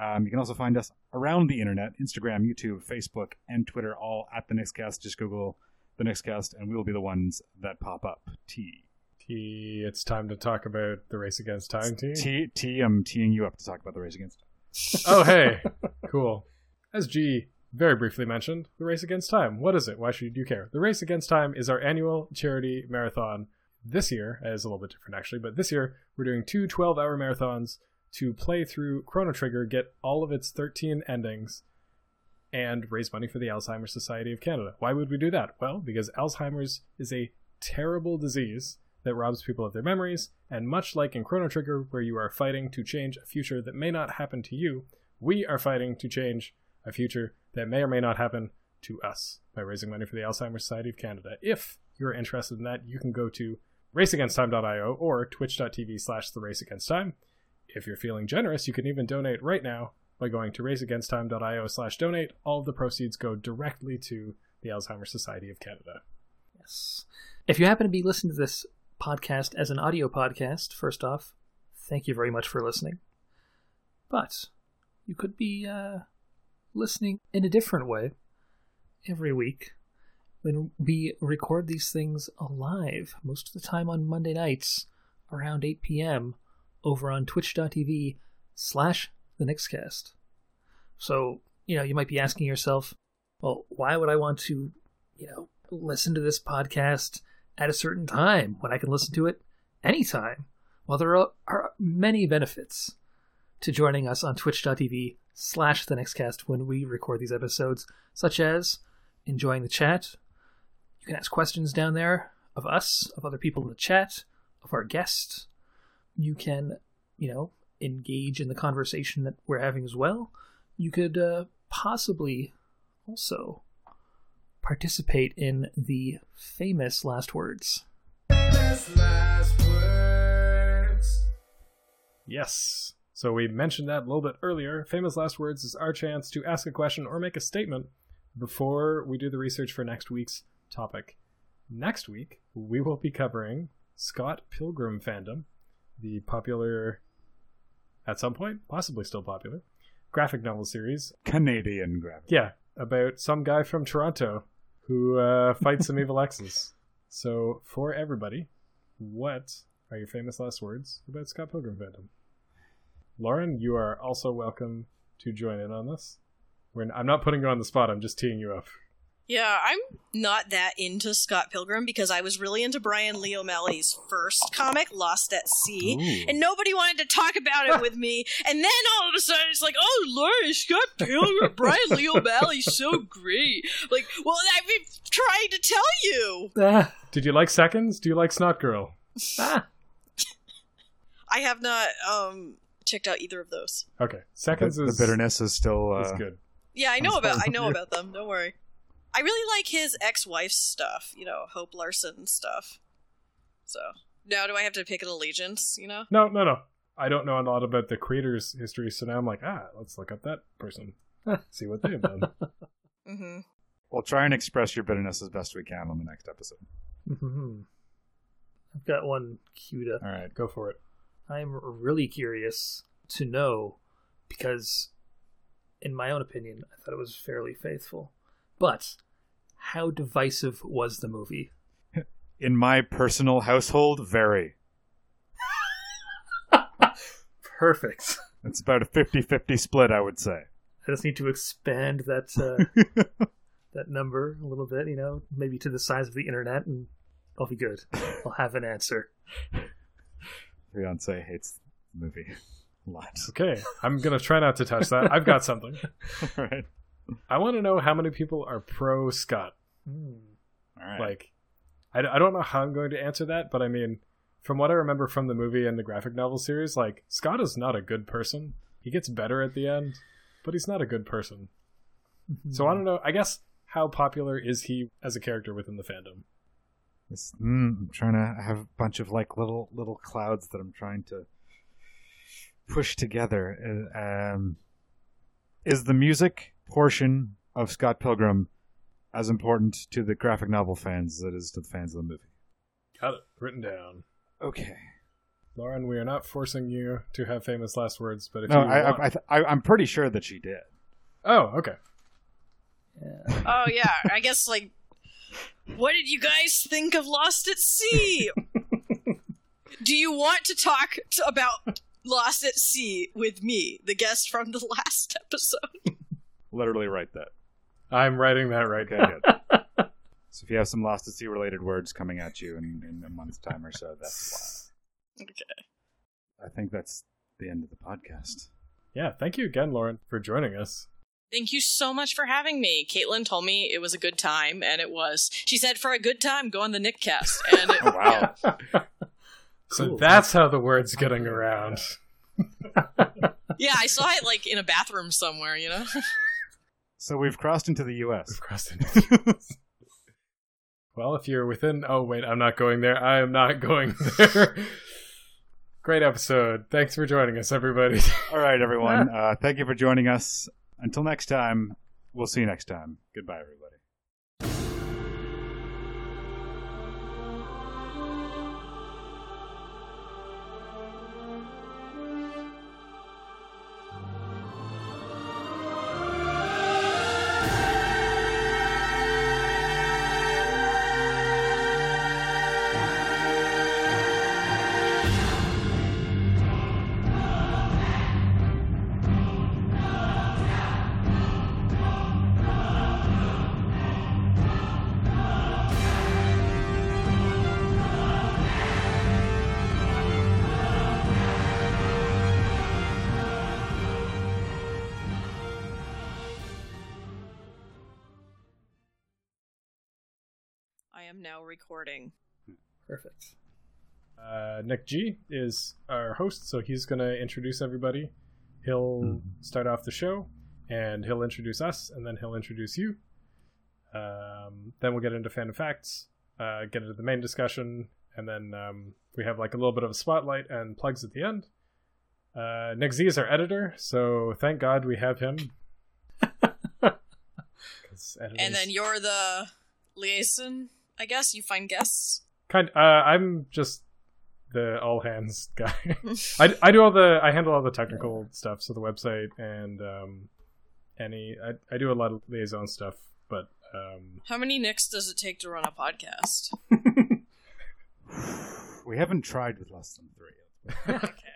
S1: Um, you can also find us around the internet Instagram, YouTube, Facebook, and Twitter, all at the Nixcast. Just Google the Nixcast, and we will be the ones that pop up. T.
S2: T, it's time to talk about the race against time team.
S1: T. T. I'm teeing you up to talk about the race against.
S2: oh, hey, cool. As G very briefly mentioned, the Race Against Time. What is it? Why should you care? The Race Against Time is our annual charity marathon. This year is a little bit different actually, but this year we're doing two 12 hour marathons to play through Chrono Trigger, get all of its 13 endings, and raise money for the Alzheimer's Society of Canada. Why would we do that? Well, because Alzheimer's is a terrible disease that robs people of their memories, and much like in Chrono Trigger, where you are fighting to change a future that may not happen to you, we are fighting to change a future that may or may not happen to us by raising money for the Alzheimer's Society of Canada. If you're interested in that, you can go to raceagainsttime.io or twitch.tv slash the race against time. If you're feeling generous, you can even donate right now by going to raceagainsttime.io slash donate. All of the proceeds go directly to the Alzheimer's Society of Canada.
S3: Yes. If you happen to be listening to this podcast as an audio podcast, first off, thank you very much for listening. But you could be uh, listening in a different way every week when we record these things live, most of the time on Monday nights around 8 p.m. over on twitch.tv slash the Nixcast. So, you know, you might be asking yourself, well, why would I want to, you know, listen to this podcast at a certain time when I can listen to it anytime? Well, there are, are many benefits to joining us on twitch.tv slash the Nixcast when we record these episodes, such as enjoying the chat. You can ask questions down there of us, of other people in the chat, of our guests. You can, you know, engage in the conversation that we're having as well. You could uh, possibly also participate in the famous last words.
S2: Yes. So we mentioned that a little bit earlier. Famous last words is our chance to ask a question or make a statement before we do the research for next week's topic. Next week, we will be covering Scott Pilgrim fandom, the popular, at some point, possibly still popular, graphic novel series.
S1: Canadian graphic.
S2: Yeah, about some guy from Toronto who uh, fights some evil exes. So, for everybody, what are your famous last words about Scott Pilgrim fandom? Lauren, you are also welcome to join in on this. We're, I'm not putting you on the spot. I'm just teeing you up.
S4: Yeah, I'm not that into Scott Pilgrim because I was really into Brian Lee O'Malley's first comic, Lost at Sea,
S1: Ooh.
S4: and nobody wanted to talk about it with me. And then all of a sudden, it's like, oh, Lauren, Scott Pilgrim, Brian Lee O'Malley's so great. Like, well, I've been trying to tell you.
S3: Ah,
S2: Did you like Seconds? Do you like Snot Girl?
S3: ah.
S4: I have not um checked out either of those.
S2: Okay, Seconds
S1: the
S2: is
S1: bitterness is still
S2: is
S1: uh,
S2: good.
S4: Yeah, I know about I know about them. Don't worry. I really like his ex-wife's stuff. You know, Hope Larson stuff. So now, do I have to pick an allegiance? You know.
S2: No, no, no. I don't know a lot about the creator's history, so now I'm like, ah, let's look up that person, see what they've done.
S4: Mm-hmm.
S1: We'll try and express your bitterness as best we can on the next episode.
S3: Mhm. I've got one queued up.
S1: All right.
S2: Go for it.
S3: I'm really curious to know because, in my own opinion, I thought it was fairly faithful. But how divisive was the movie?
S1: In my personal household, very.
S3: Perfect.
S1: It's about a 50-50 split, I would say.
S3: I just need to expand that uh, that number a little bit, you know, maybe to the size of the internet, and I'll be good. I'll have an answer.
S1: Fiance hates the movie a lot.
S2: Okay, I'm gonna try not to touch that. I've got something.
S1: All right.
S2: I want to know how many people are pro Scott.
S3: Hmm.
S1: All right.
S2: Like, I, I don't know how I'm going to answer that, but I mean, from what I remember from the movie and the graphic novel series, like Scott is not a good person. He gets better at the end, but he's not a good person. So I don't know. I guess how popular is he as a character within the fandom?
S1: This- mm, I'm trying to I have a bunch of like little little clouds that I'm trying to push together. Uh, Um, is the music portion of Scott Pilgrim as important to the graphic novel fans as it is to the fans of the movie?
S2: Got it written down.
S1: Okay.
S2: Lauren, we are not forcing you to have famous last words, but if
S1: No,
S2: you
S1: I,
S2: want...
S1: I, I, th- I, I'm pretty sure that she did.
S2: oh, okay.
S3: Yeah.
S4: Oh yeah, I guess like, what did you guys think of Lost at Sea? Do you want to talk t- about Lost at Sea with me, the guest from the last episode?
S1: Literally write that.
S2: I'm writing that right
S1: Okay,
S2: now.
S1: So if you have some Lost at Sea related words coming at you in, in a month's time or so, that's why. Okay. I think that's the end of the podcast.
S2: yeah, thank you again, Lauren, for joining us.
S4: Thank you so much for having me. Caitlin told me it was a good time, and it was. She said, "For a good time, go on the Nixcast." And it,
S1: Oh, wow.
S2: so
S3: Cool.
S2: that's how the word's getting around.
S4: yeah, I saw it like in a bathroom somewhere. You know.
S1: So we've crossed into the U.S.
S2: We've crossed into the U.S. Well, if you're within. Oh, wait, I'm not going there. I am not going there. Great episode. Thanks for joining us, everybody.
S1: All right, everyone. Uh, thank you for joining us. Until next time, we'll see you next time. Goodbye, everybody.
S4: Recording.
S3: Perfect.
S2: Uh, Nick G is our host, so he's going to introduce everybody. He'll start off the show, and he'll introduce us, and then he'll introduce you. Um, then we'll get into fan facts, uh, get into the main discussion, and then um, we have like a little bit of a spotlight and plugs at the end. Uh, Nick Z is our editor, so thank God we have him.
S4: And then you're the liaison. I guess you find guests.
S2: kind uh, i'm just the all hands guy I, I do all the i handle all the technical stuff so the website and um any i, I do a lot of liaison stuff but um
S4: How many nicks does it take to run a podcast?
S1: We haven't tried with less than three.
S4: okay.